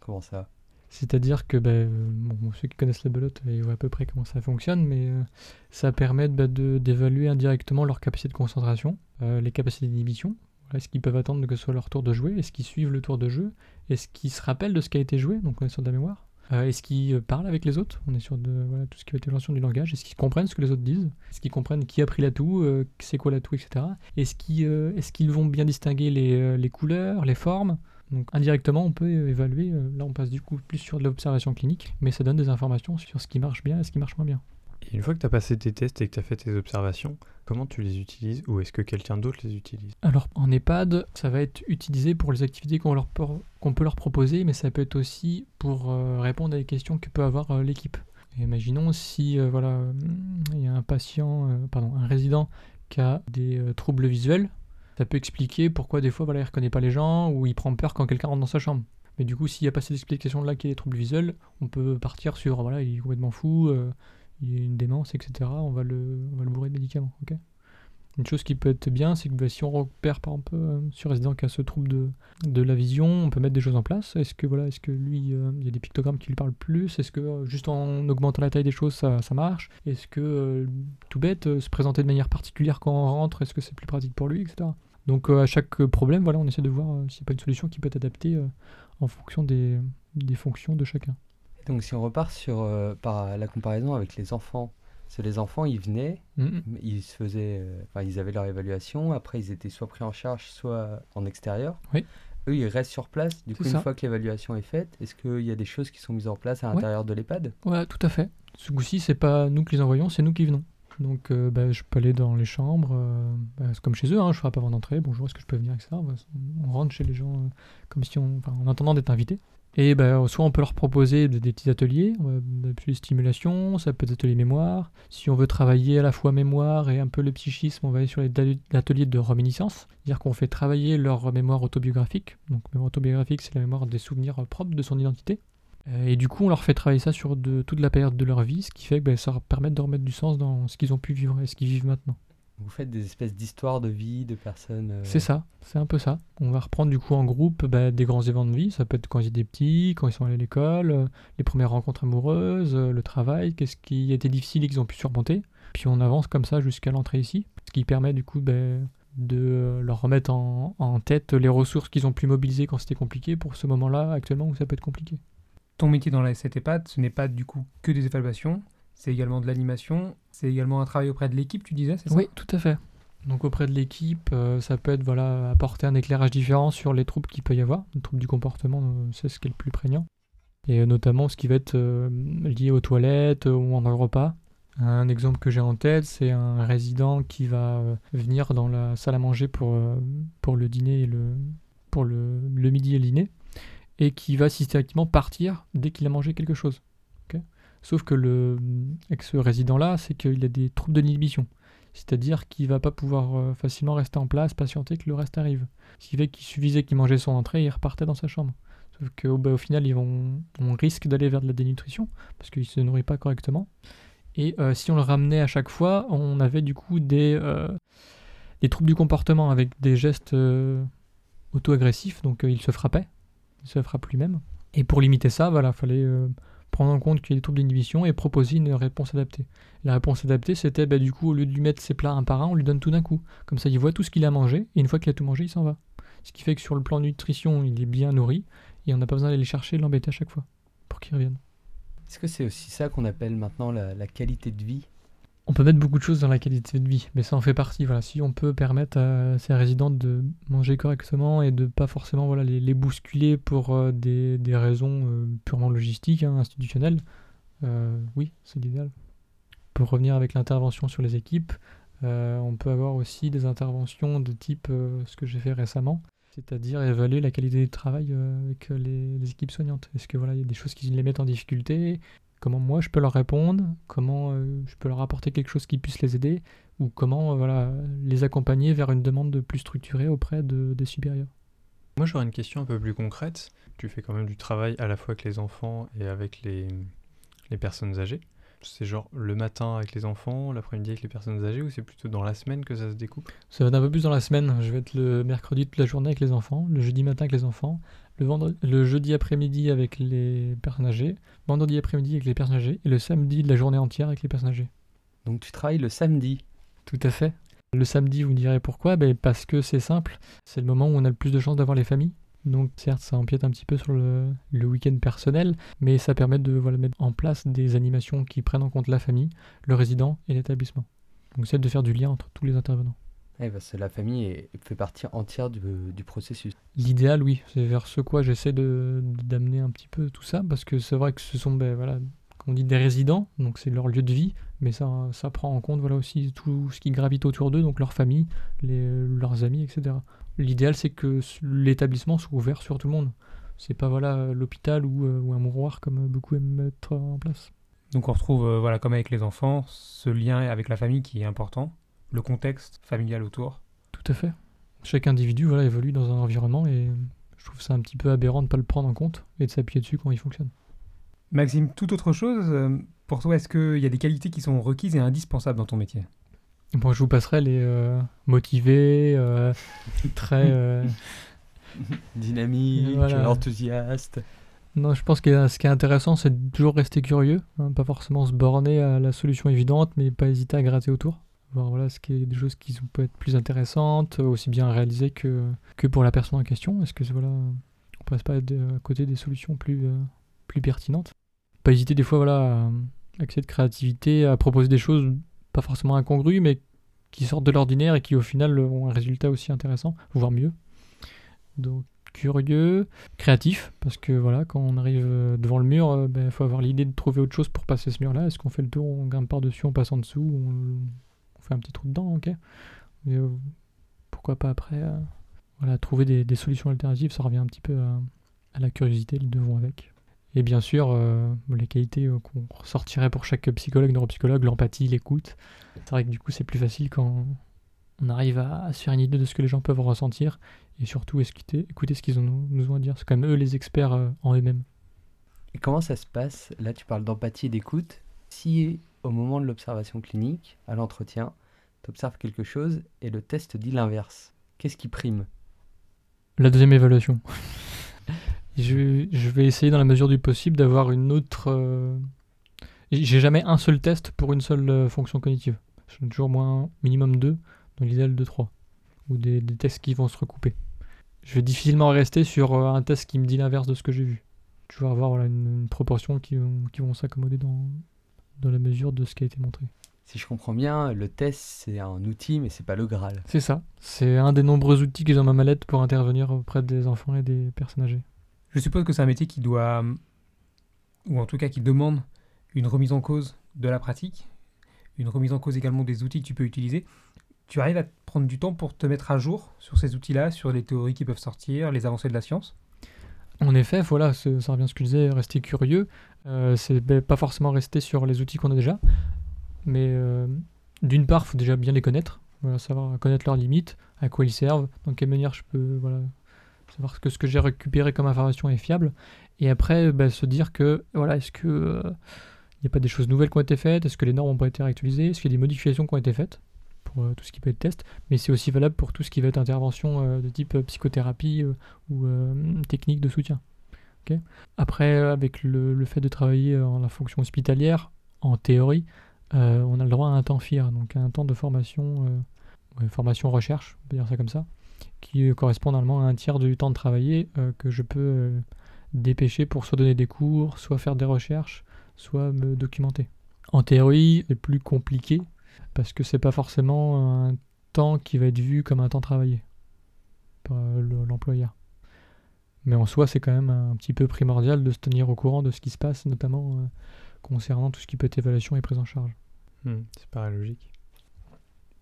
S3: Comment ça?
S2: C'est-à-dire que ben, bon, ceux qui connaissent la belote, ils voient à peu près comment ça fonctionne, mais euh, ça permet bah, d'évaluer indirectement leur capacité de concentration, euh, les capacités d'inhibition. Est-ce qu'ils peuvent attendre que ce soit leur tour de jouer? Est-ce qu'ils suivent le tour de jeu? Est-ce qu'ils se rappellent de ce qui a été joué? Donc on est sur de la mémoire. Euh, Est-ce qu'ils parlent avec les autres? On est sur de, tout ce qui être l'évaluation du langage. Est-ce qu'ils comprennent ce que les autres disent? Est-ce qu'ils comprennent qui a pris l'atout C'est quoi l'atout, etc. Est-ce qu'ils vont bien distinguer les, les couleurs, les formes? Donc indirectement, on peut évaluer, euh, là on passe du coup plus sur de l'observation clinique, mais ça donne des informations sur ce qui marche bien et ce qui marche moins bien.
S4: Et une fois que tu as passé tes tests et que tu as fait tes observations, comment tu les utilises ou est-ce que quelqu'un d'autre les utilise?
S2: Alors en EHPAD, ça va être utilisé pour les activités qu'on leur por- qu'on peut leur proposer, mais ça peut être aussi pour euh, répondre à des questions que peut avoir euh, l'équipe. Imaginons si euh, voilà, il y a un patient, euh, pardon, un résident qui a des euh, troubles visuels, ça peut expliquer pourquoi des fois voilà, il reconnaît pas les gens ou il prend peur quand quelqu'un rentre dans sa chambre. Mais du coup, s'il n'y a pas cette explication-là qui est des troubles visuels, on peut partir sur voilà, il est complètement fou, euh, il a une démence, etc. On va le, on va le bourrer de médicaments. une chose qui peut être bien, c'est que bah, si on repère par exemple euh, sur résident qui a ce trouble de, de la vision, on peut mettre des choses en place. Est-ce que voilà, est-ce que lui, euh, il y a des pictogrammes qui lui parlent plus? Est-ce que euh, juste en augmentant la taille des choses, ça, ça marche? Est-ce que tout bête, se présenter de manière particulière quand on rentre, est-ce que c'est plus pratique pour lui, etc. Donc euh, à chaque problème, voilà, on essaie de voir euh, s'il n'y a pas une solution qui peut être adaptée euh, en fonction des, des fonctions de chacun.
S3: Donc si on repart sur par la comparaison avec les enfants, que les enfants, ils venaient,
S2: Mhm.
S3: ils se faisaient, euh, enfin ils avaient leur évaluation, après ils étaient soit pris en charge, soit en extérieur.
S2: Oui.
S3: Eux, ils restent sur place. Du coup,
S2: C'est
S3: une fois que l'évaluation est faite, est-ce qu'il y a des choses qui sont mises en place à
S2: Ouais.
S3: l'intérieur de l'EHPAD
S2: Ouais, tout à fait. Ce coup-ci, c'est pas nous qui les envoyons, c'est nous qui venons. Donc, euh, bah, je peux aller dans les chambres, euh, bah, c'est comme chez eux, hein, je frappe avant d'entrer, bonjour, est-ce que je peux venir, etc. Bah, on rentre chez les gens euh, comme si on, en attendant d'être invité. Et bah, soit on peut leur proposer des, petits ateliers, des stimulations, ça peut être des ateliers mémoire. Si on veut travailler à la fois mémoire et un peu le psychisme, on va aller sur les ateliers de réminiscence, c'est-à-dire qu'on fait travailler leur mémoire autobiographique. Donc, mémoire autobiographique, c'est la mémoire des souvenirs propres de son identité. Euh, Et du coup, on leur fait travailler ça sur de, toute la période de leur vie, ce qui fait que ben, ça leur permet de remettre du sens dans ce qu'ils ont pu vivre et ce qu'ils vivent maintenant.
S3: Vous faites des espèces d'histoires de vie de personnes. euh,
S2: C'est ça, c'est un peu ça. On va reprendre du coup en groupe ben, des grands événements de vie. Ça peut être quand ils étaient petits, quand ils sont allés à l'école, euh, les premières rencontres amoureuses, euh, le travail, qu'est-ce qui été difficile et qu'ils ont pu surmonter. Puis on avance comme ça jusqu'à l'entrée ici, ce qui permet du coup ben, de leur remettre en, en tête les ressources qu'ils ont pu mobiliser quand c'était compliqué pour ce moment-là actuellement où ça peut être compliqué.
S1: Ton métier dans la cette EHPAD, ce n'est pas du coup que des évaluations, c'est également de l'animation, c'est également un travail auprès de l'équipe, tu disais, c'est ça?
S2: Oui, tout à fait. Donc auprès de l'équipe, euh, ça peut être voilà, apporter un éclairage différent sur les troubles qu'il peut y avoir. Les troubles du comportement, euh, c'est ce qui est le plus prégnant. Et euh, notamment ce qui va être lié aux toilettes ou en repas. Un exemple que j'ai en tête, c'est un résident qui va venir dans la salle à manger pour, pour le dîner et le, pour le, le midi et le dîner, et qui va systématiquement partir dès qu'il a mangé quelque chose. Sauf que le, avec ce résident-là, c'est qu'il a des troubles de l'inhibition. C'est-à-dire qu'il va pas pouvoir euh, facilement rester en place, patienter que le reste arrive. Ce qui fait qu'il suffisait qu'il mangeait son entrée il repartait dans sa chambre. Sauf qu'au bah, au final, ils vont, on risque d'aller vers de la dénutrition parce qu'il se nourrit pas correctement. Et euh, si on le ramenait à chaque fois, on avait du coup des, euh, des troubles du comportement avec des gestes euh, auto-agressifs. Donc euh, il se frappait, se frappe lui-même. Et pour limiter ça, voilà, fallait euh, prendre en compte qu'il y a des troubles d'inhibition et proposer une réponse adaptée. La réponse adaptée, c'était bah, du coup, au lieu de lui mettre ses plats un par un, on lui donne tout d'un coup. Comme ça, il voit tout ce qu'il a mangé, et une fois qu'il a tout mangé, il s'en va. Ce qui fait que sur le plan nutrition, il est bien nourri, et on n'a pas besoin d'aller le chercher l'embêter à chaque fois, pour qu'il revienne.
S3: Est-ce que c'est aussi ça qu'on appelle maintenant la qualité de vie?
S2: On peut mettre beaucoup de choses dans la qualité de vie, mais ça en fait partie. Voilà. Si on peut permettre à ces résidents de manger correctement et de pas forcément voilà, les, bousculer pour euh, des, raisons euh, purement logistiques, hein, institutionnelles, euh, oui, c'est l'idéal. Pour revenir avec l'intervention sur les équipes, on peut avoir aussi des interventions de type ce que j'ai fait récemment, c'est-à-dire évaluer la qualité du travail avec les, les équipes soignantes. Est-ce que voilà, il y a des choses qui les mettent en difficulté Comment moi je peux leur répondre Comment euh, je peux leur apporter quelque chose qui puisse les aider Ou comment euh, voilà, les accompagner vers une demande de plus structurée auprès de, des supérieurs
S4: Moi, j'aurais une question un peu plus concrète. Tu fais quand même du travail à la fois avec les enfants et avec les, les personnes âgées. C'est genre le matin avec les enfants, l'après-midi avec les personnes âgées, ou c'est plutôt dans la semaine que ça se découpe?
S2: Ça va être un peu plus dans la semaine. Je vais être le mercredi toute la journée avec les enfants, le jeudi matin avec les enfants, le, vendredi, le jeudi après-midi avec les personnes âgées, vendredi après-midi avec les personnes âgées, et le samedi de la journée entière avec les personnes âgées.
S3: Donc tu travailles le samedi.
S2: Tout à fait. Le samedi, vous me direz pourquoi? Ben Parce que c'est simple, c'est le moment où on a le plus de chances d'avoir les familles. Donc certes, ça empiète un petit peu sur le, le week-end personnel, mais ça permet de voilà, mettre en place des animations qui prennent en compte la famille, le résident et l'établissement. Donc c'est de faire du lien entre tous les intervenants.
S3: Eh ben, c'est la famille est- fait partie entière du, du processus.
S2: L'idéal, oui, c'est vers ce quoi j'essaie de d'amener un petit peu tout ça, parce que c'est vrai que ce sont, ben, voilà, comme on dit, des résidents, donc c'est leur lieu de vie, mais ça, ça prend en compte voilà, aussi tout ce qui gravite autour d'eux, donc leur famille, les, leurs amis, etc. L'idéal, c'est que l'établissement soit ouvert sur tout le monde. C'est pas voilà l'hôpital ou, euh, ou un mouroir comme beaucoup aiment mettre en place.
S1: Donc on retrouve, euh, voilà, comme avec les enfants, ce lien avec la famille qui est important, le contexte familial autour.
S2: Tout à fait. Chaque individu voilà, évolue dans un environnement et je trouve ça un petit peu aberrant de ne pas le prendre en compte et de s'appuyer dessus quand il fonctionne.
S1: Maxime, toute autre chose, euh, pour toi, est-ce qu'il y a des qualités qui sont requises et indispensables dans ton métier?
S2: Bon, je vous passerai les euh, motivés, euh, très. euh,
S3: Dynamique,
S2: Voilà.
S3: enthousiaste.
S2: Non, je pense que ce qui est intéressant, c'est de toujours rester curieux, hein, pas forcément se borner à la solution évidente, mais pas hésiter à gratter autour. Voir voilà, ce qui est des choses qui sont- peuvent être plus intéressantes, aussi bien à réaliser que, que pour la personne en question. Est-ce que voilà, on passe pas à côté des solutions plus, euh, plus pertinentes? Pas hésiter des fois voilà, à accès de créativité, à proposer des choses pas forcément incongrues, mais qui sortent de l'ordinaire et qui au final ont un résultat aussi intéressant, voire mieux. Donc curieux, créatif, parce que voilà, quand on arrive euh, devant le mur, il ben, faut avoir l'idée de trouver autre chose pour passer ce mur-là. Est-ce qu'on fait le tour, on grimpe par-dessus, on passe en dessous, fait un petit trou dedans, ok. Mais euh, pourquoi pas après euh, voilà, trouver des, solutions alternatives, ça revient un petit peu à, la curiosité, le devant avec. Et bien sûr, euh, les qualités qu'on ressortirait pour chaque psychologue, neuropsychologue, l'empathie, l'écoute. C'est vrai que du coup, c'est plus facile quand on arrive à, se faire une idée de ce que les gens peuvent ressentir et surtout écouter, écouter ce qu'ils ont nous, ont à dire. C'est quand même eux les experts en eux-mêmes.
S3: Et comment ça se passe? Là, tu parles d'empathie et d'écoute. Si au moment de l'observation clinique, à l'entretien, tu observes quelque chose et le test dit l'inverse, qu'est-ce qui prime?
S2: La deuxième évaluation. je, vais essayer dans la mesure du possible d'avoir une autre. euh, J'ai jamais un seul test pour une seule euh, fonction cognitive. J'en ai toujours moins minimum deux, dans l'idéal de trois. Ou des, tests qui vont se recouper. Je vais difficilement rester sur euh, un test qui me dit l'inverse de ce que j'ai vu. Je vais avoir une, proportion qui vont s'accommoder dans, dans la mesure de ce qui a été montré.
S3: Si je comprends bien, le test c'est un outil, mais c'est pas le Graal.
S2: C'est ça. C'est un des nombreux outils que j'ai dans ma mallette pour intervenir auprès des enfants et des personnes âgées.
S1: Je suppose que c'est un métier qui doit, ou en tout cas qui demande une remise en cause de la pratique, une remise en cause également des outils que tu peux utiliser. Tu arrives à prendre du temps pour te mettre à jour sur ces outils-là, sur les théories qui peuvent sortir, les avancées de la science?
S2: En effet, voilà, ça revient à ce que je disais, rester curieux. Euh, c'est ben, pas forcément rester sur les outils qu'on a déjà, mais euh, d'une part, il faut déjà bien les connaître, savoir connaître leurs limites, à quoi ils servent, dans quelle manière je peux voilà, savoir que ce que j'ai récupéré comme information est fiable, et après ben, se dire que voilà, est-ce que euh, il n'y a pas des choses nouvelles qui ont été faites, est-ce que les normes ont pas été réactualisées, est-ce qu'il y a des modifications qui ont été faites pour euh, tout ce qui peut être test, mais c'est aussi valable pour tout ce qui va être intervention euh, de type euh, psychothérapie euh, ou euh, technique de soutien. Après, euh, avec le, fait de travailler en la fonction hospitalière, en théorie, euh, on a le droit à un temps FIR, donc un temps de formation, euh, formation recherche, on peut dire ça comme ça, qui euh, correspond normalement à un tiers du temps de travailler euh, que je peux euh, dépêcher pour soit donner des cours, soit faire des recherches, soit me documenter. En théorie, c'est plus compliqué parce que c'est pas forcément un temps qui va être vu comme un temps travaillé par euh, le- l'employeur. Mais en soi, c'est quand même un petit peu primordial de se tenir au courant de ce qui se passe, notamment euh, concernant tout ce qui peut être évaluation et prise en charge.
S4: Hmm, c'est paraît logique.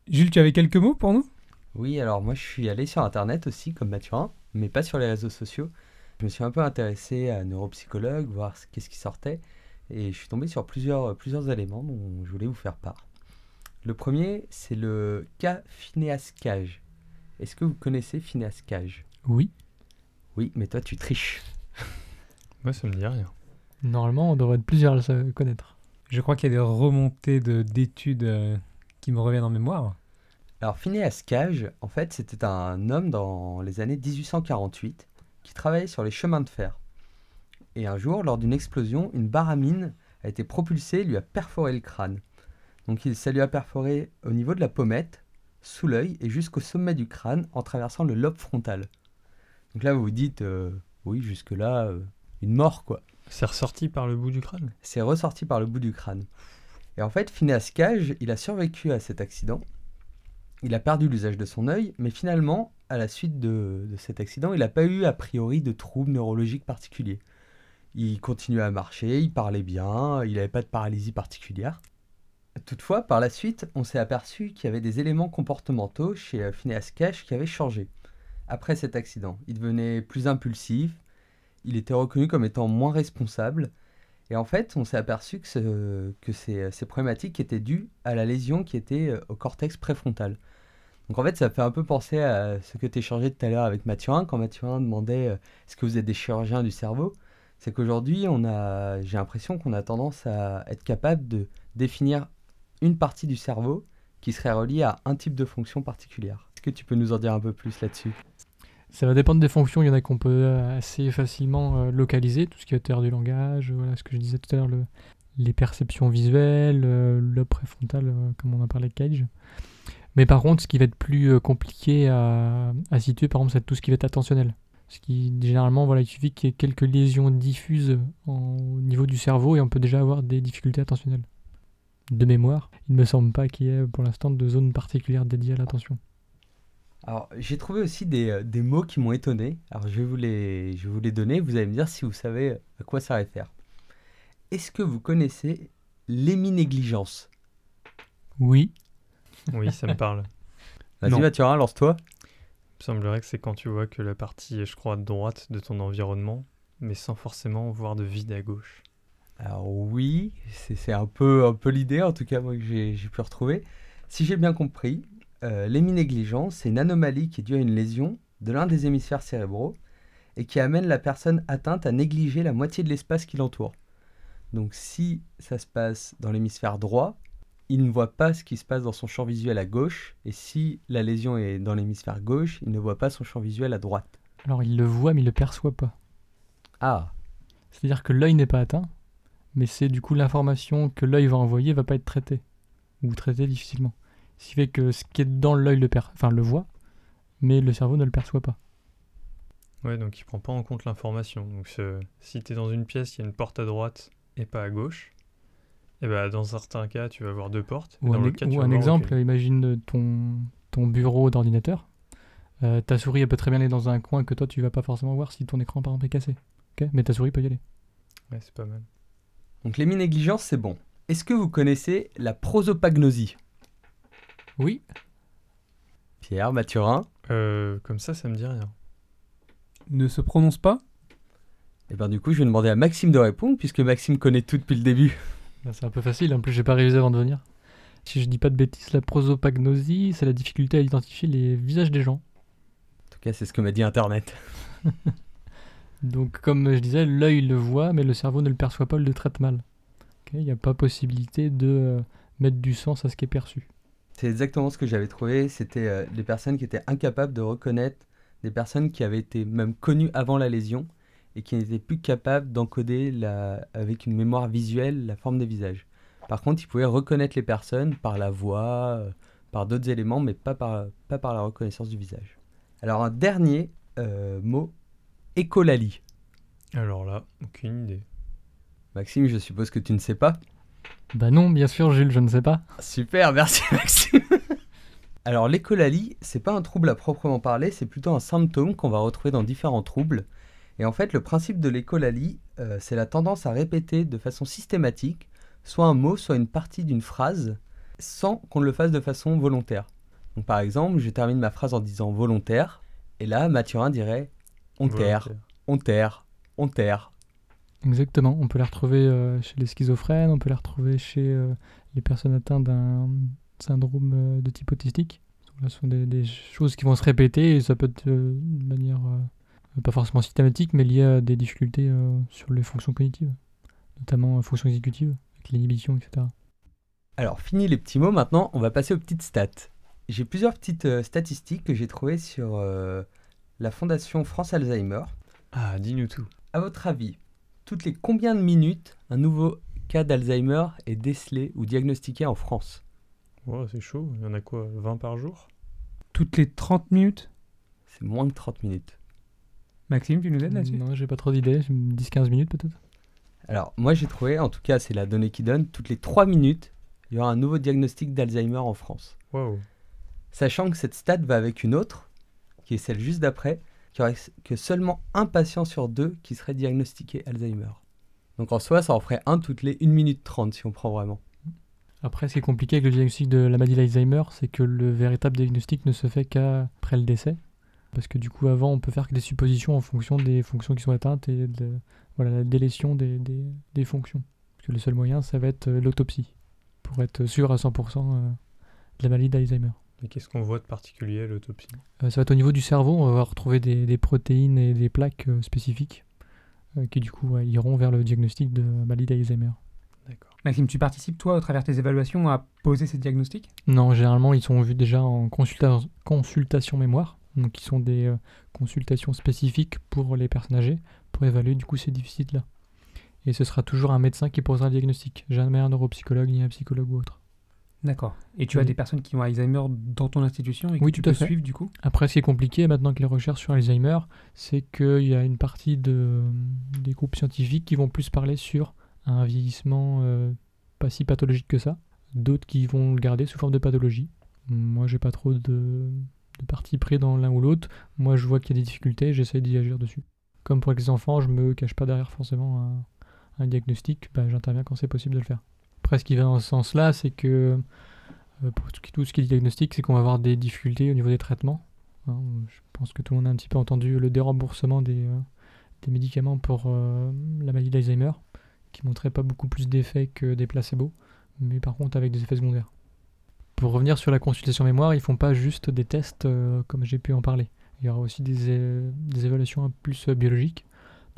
S1: Jules, tu avais quelques mots pour nous?
S3: Oui, alors moi je suis allé sur internet aussi, comme Mathurin, mais pas sur les réseaux sociaux. Je me suis un peu intéressé à neuropsychologue, voir ce- qu'est-ce qui sortait, et je suis tombé sur plusieurs, plusieurs éléments dont je voulais vous faire part. Le premier, c'est le cas Phineas Cage. Est-ce que vous connaissez Phineas Cage?
S2: Oui,
S3: Oui, mais toi tu triches.
S4: Moi, ça me dit rien.
S2: normalement, on devrait être plusieurs à le connaître.
S1: Je crois qu'il y a des remontées de- d'études euh, qui me reviennent en mémoire.
S3: Alors Phineas Cage, en fait, c'était un homme dans les années 1848 qui travaillait sur les chemins de fer. Et un jour, lors d'une explosion, une baramine a été propulsée et lui a perforé le crâne. Donc il, ça lui a perforé au niveau de la pommette, sous l'œil et jusqu'au sommet du crâne en traversant le lobe frontal. Donc là, vous vous dites, euh, oui, jusque-là, euh, une mort, quoi.
S4: C'est ressorti par le bout du crâne?
S3: C'est ressorti par le bout du crâne. Et en fait, Phineas Cage, il a survécu à cet accident. Il a perdu l'usage de son œil, mais finalement, à la suite de, de cet accident, il n'a pas eu a priori de troubles neurologiques particuliers. Il continuait à marcher, il parlait bien, il n'avait pas de paralysie particulière. Toutefois, par la suite, on s'est aperçu qu'il y avait des éléments comportementaux chez euh, Phineas Cage qui avaient changé. Après cet accident, il devenait plus impulsif, il était reconnu comme étant moins responsable, et en fait, on s'est aperçu que, ce- que ces, problématiques étaient dues à la lésion qui était euh, au cortex préfrontal. Donc en fait, ça fait un peu penser à ce que tu échangeais tout à l'heure avec Mathurin, quand Mathurin demandait euh, est-ce que vous êtes des chirurgiens du cerveau? C'est qu'aujourd'hui, j'ai l'impression qu'on a tendance à être capable de définir une partie du cerveau qui serait reliée à un type de fonction particulière. Est-ce que tu peux nous en dire un peu plus là-dessus?
S2: Ça va dépendre des fonctions. Il y en a qu'on peut euh, assez facilement euh, localiser, tout ce qui est terre du langage, voilà ce que je disais tout à l'heure, le- les perceptions visuelles, euh, le préfrontal, comme on en parlait de Cage. Mais par contre, ce qui va être plus compliqué à, situer, par exemple, c'est tout ce qui va être attentionnel. Ce qui, généralement, voilà, il suffit qu'il y ait quelques lésions diffuses au niveau du cerveau et on peut déjà avoir des difficultés attentionnelles. De mémoire, il ne me semble pas qu'il y ait pour l'instant de zone particulière dédiée à l'attention.
S3: Alors, j'ai trouvé aussi des, euh, des mots qui m'ont étonné. Alors, je vais, vous les, je vais vous les donner. Vous allez me dire si vous savez à quoi ça réfère. Est-ce que vous connaissez l'éminégligence?
S2: Oui,
S4: Oui, ça me parle.
S3: Vas-y. Mathurin, lance-toi.
S4: Il me semblerait que c'est quand tu vois que la partie, je crois, droite de ton environnement, mais sans forcément voir de vide à gauche.
S3: Alors, oui, c'est c'est un peu, un peu l'idée, en tout cas, moi, que j'ai j'ai pu retrouver. Si j'ai bien compris, euh, l'éminégligence, c'est une anomalie qui est due à une lésion de l'un des hémisphères cérébraux et qui amène la personne atteinte à négliger la moitié de l'espace qui l'entoure. Donc, si ça se passe dans l'hémisphère droit, il ne voit pas ce qui se passe dans son champ visuel à gauche, et si la lésion est dans l'hémisphère gauche, il ne voit pas son champ visuel à droite.
S2: alors il le voit mais il le perçoit pas.
S3: Ah,
S2: C'est-à-dire que l'œil n'est pas atteint, mais c'est du coup l'information que l'œil va envoyer va pas être traitée, ou traitée difficilement. Ce qui fait que ce qui est dans l'œil le, per- enfin, le voit, mais le cerveau ne le perçoit pas.
S4: Ouais, donc il prend pas en compte l'information. Donc ce- si tu es dans une pièce, il y a une porte à droite et pas à gauche. Et bah, dans certains cas, tu vas avoir deux portes.
S2: Ou
S4: dans
S2: un,
S4: cas,
S2: ou
S4: avoir
S2: exemple,
S4: aucune.
S2: imagine ton, ton bureau d'ordinateur. Euh, ta souris, elle peut très bien aller dans un coin que toi, tu vas pas forcément voir si ton écran, par exemple, est cassé. Ok Mais ta souris peut y aller.
S4: Ouais, c'est pas mal.
S3: Donc les négligences, c'est bon. Est-ce que vous connaissez la prosopagnosie?
S2: Oui.
S3: Pierre, Mathurin
S4: Euh, comme ça, ça me dit rien.
S1: Ne se prononce pas
S3: Et ben du coup, je vais demander à Maxime de répondre, puisque Maxime connaît tout depuis le début.
S2: Bah, c'est un peu facile. En plus, j'ai pas révisé avant de venir. Si je dis pas de bêtises, la prosopagnosie, c'est la difficulté à identifier les visages des gens.
S3: En tout cas, c'est ce que m'a dit Internet.
S2: Donc, comme je disais, l'œil le voit, mais le cerveau ne le perçoit pas, le traite mal. Il n'y a pas possibilité de euh, mettre du sens à ce qui est perçu.
S3: C'est exactement ce que j'avais trouvé. C'était euh, des personnes qui étaient incapables de reconnaître des personnes qui avaient été même connues avant la lésion et qui n'étaient plus capables d'encoder la- avec une mémoire visuelle la forme des visages. Par contre, ils pouvaient reconnaître les personnes par la voix, euh, par d'autres éléments, mais pas par, pas par la reconnaissance du visage. Alors un dernier euh, mot, écolalie.
S4: Alors là, aucune idée.
S3: Maxime, je suppose que tu ne sais pas.
S2: Bah non, bien sûr, Jules, je ne sais pas.
S3: Super, merci Maxime. Alors l'écholalie, c'est pas un trouble à proprement parler, c'est plutôt un symptôme qu'on va retrouver dans différents troubles. Et en fait, le principe de l'écholalie, euh, c'est la tendance à répéter de façon systématique soit un mot, soit une partie d'une phrase, sans qu'on le fasse de façon volontaire. Donc par exemple, je termine ma phrase en disant volontaire, et là, Mathurin dirait on terre, on terre, on terre.
S2: Exactement. On peut les retrouver euh, chez les schizophrènes, on peut les retrouver chez euh, les personnes atteintes d'un syndrome euh, de type autistique. Ce sont des, des choses qui vont se répéter et ça peut être euh, de manière euh, pas forcément systématique, mais liée à des difficultés euh, sur les fonctions cognitives, notamment euh, fonctions exécutives, avec l'inhibition, etc.
S3: Alors, fini les petits mots, maintenant on va passer aux petites stats. J'ai plusieurs petites euh, statistiques que j'ai trouvées sur euh, la Fondation France Alzheimer.
S4: Ah, dis-nous tout.
S3: À votre avis, toutes les combien de minutes un nouveau cas d'Alzheimer est décelé ou diagnostiqué en France?
S4: Oh, c'est chaud. Il y en a quoi 20 par jour?
S1: Toutes les 30 minutes?
S3: C'est moins de 30 minutes.
S1: Maxime, tu nous aides là-dessus?
S2: Non, j'ai pas trop d'idées, 10-15 minutes peut-être?
S3: Alors, moi j'ai trouvé, en tout cas c'est la donnée qui donne, toutes les 3 minutes, il y aura un nouveau diagnostic d'Alzheimer en France.
S4: Waouh.
S3: Sachant que cette stat va avec une autre, qui est celle juste d'après, qui aurait que seulement un patient sur deux qui serait diagnostiqué Alzheimer. Donc en soi, ça en ferait un toutes les 1 minute 30 si on prend vraiment.
S2: Après, ce qui est compliqué avec le diagnostic de la maladie d'Alzheimer, c'est que le véritable diagnostic ne se fait qu'après le décès. Parce que du coup, avant, on peut faire que des suppositions en fonction des fonctions qui sont atteintes et de voilà, la délétion des, des, des fonctions. Parce que le seul moyen, ça va être euh, l'autopsie, pour être sûr à 100% euh, de la maladie d'Alzheimer.
S4: Et qu'est-ce qu'on voit de particulier à l'autopsie
S2: Euh, ça va être au niveau du cerveau, on va retrouver des, des protéines et des plaques euh, spécifiques euh, qui du coup ouais, iront vers le diagnostic de maladie d'Alzheimer.
S4: D'accord.
S1: Maxime, tu participes toi, au travers de tes évaluations, à poser ces diagnostics?
S2: Non, généralement, ils sont vus déjà en consulta- consultation mémoire, donc qui sont des euh, consultations spécifiques pour les personnes âgées, pour évaluer du coup ces déficits-là. Et ce sera toujours un médecin qui posera le diagnostic, jamais un neuropsychologue ni un psychologue ou autre.
S1: D'accord. Et tu as des personnes qui ont Alzheimer dans ton institution et que
S2: Oui,
S1: tu
S2: tout à
S1: peux
S2: fait.
S1: suivre du coup?
S2: Après, ce qui est compliqué maintenant que les recherches sur Alzheimer, c'est qu'il y a une partie de, des groupes scientifiques qui vont plus parler sur un vieillissement euh, pas si pathologique que ça, d'autres qui vont le garder sous forme de pathologie. Moi, j'ai pas trop de, de parti pris dans l'un ou l'autre. Moi, je vois qu'il y a des difficultés, j'essaie d'y agir dessus. Comme pour les enfants, je me cache pas derrière forcément un, un diagnostic, bah, j'interviens quand c'est possible de le faire. Ce qui va dans ce sens-là, c'est que euh, pour tout, ce qui est diagnostic, c'est qu'on va avoir des difficultés au niveau des traitements. Hein, je pense que tout le monde a un petit peu entendu le déremboursement des, euh, médicaments pour euh, la maladie d'Alzheimer, qui montrait pas beaucoup plus d'effets que des placebos, mais par contre avec des effets secondaires. Pour revenir sur la consultation mémoire, ils font pas juste des tests comme j'ai pu en parler. Il y aura aussi des, des évaluations plus biologiques.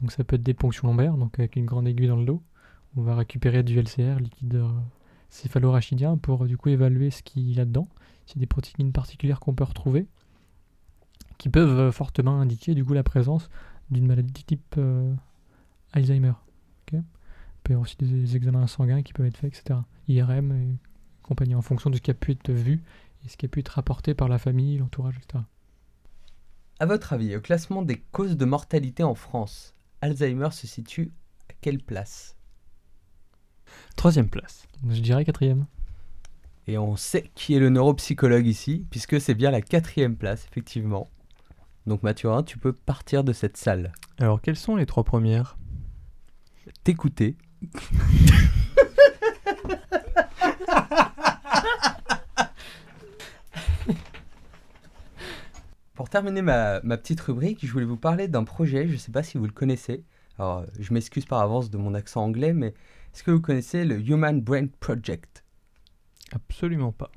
S2: Donc ça peut être des ponctions lombaires, donc avec une grande aiguille dans le dos. On va récupérer du LCR, liquide euh, céphalorachidien, pour du coup évaluer ce qu'il y a dedans. C'est des protéines particulières qu'on peut retrouver, qui peuvent euh, fortement indiquer du coup la présence d'une maladie type euh, Alzheimer. Ok Il peut y avoir aussi des examens sanguins qui peuvent être faits, etc. IRM et compagnie, en fonction de ce qui a pu être vu et ce qui a pu être rapporté par la famille, l'entourage, etc.
S3: À votre avis, au classement des causes de mortalité en France, Alzheimer se situe à quelle place?
S4: Troisième place.
S2: Je dirais quatrième.
S3: Et on sait qui est le neuropsychologue ici, puisque c'est bien la quatrième place, effectivement. Donc Mathurin, tu peux partir de cette salle.
S4: Alors, quelles sont les trois premières?
S3: T'écouter. Pour terminer ma, ma petite rubrique, je voulais vous parler d'un projet, je ne sais pas si vous le connaissez. Alors, je m'excuse par avance de mon accent anglais, mais est-ce que vous connaissez le Human Brain Project?
S4: Absolument pas.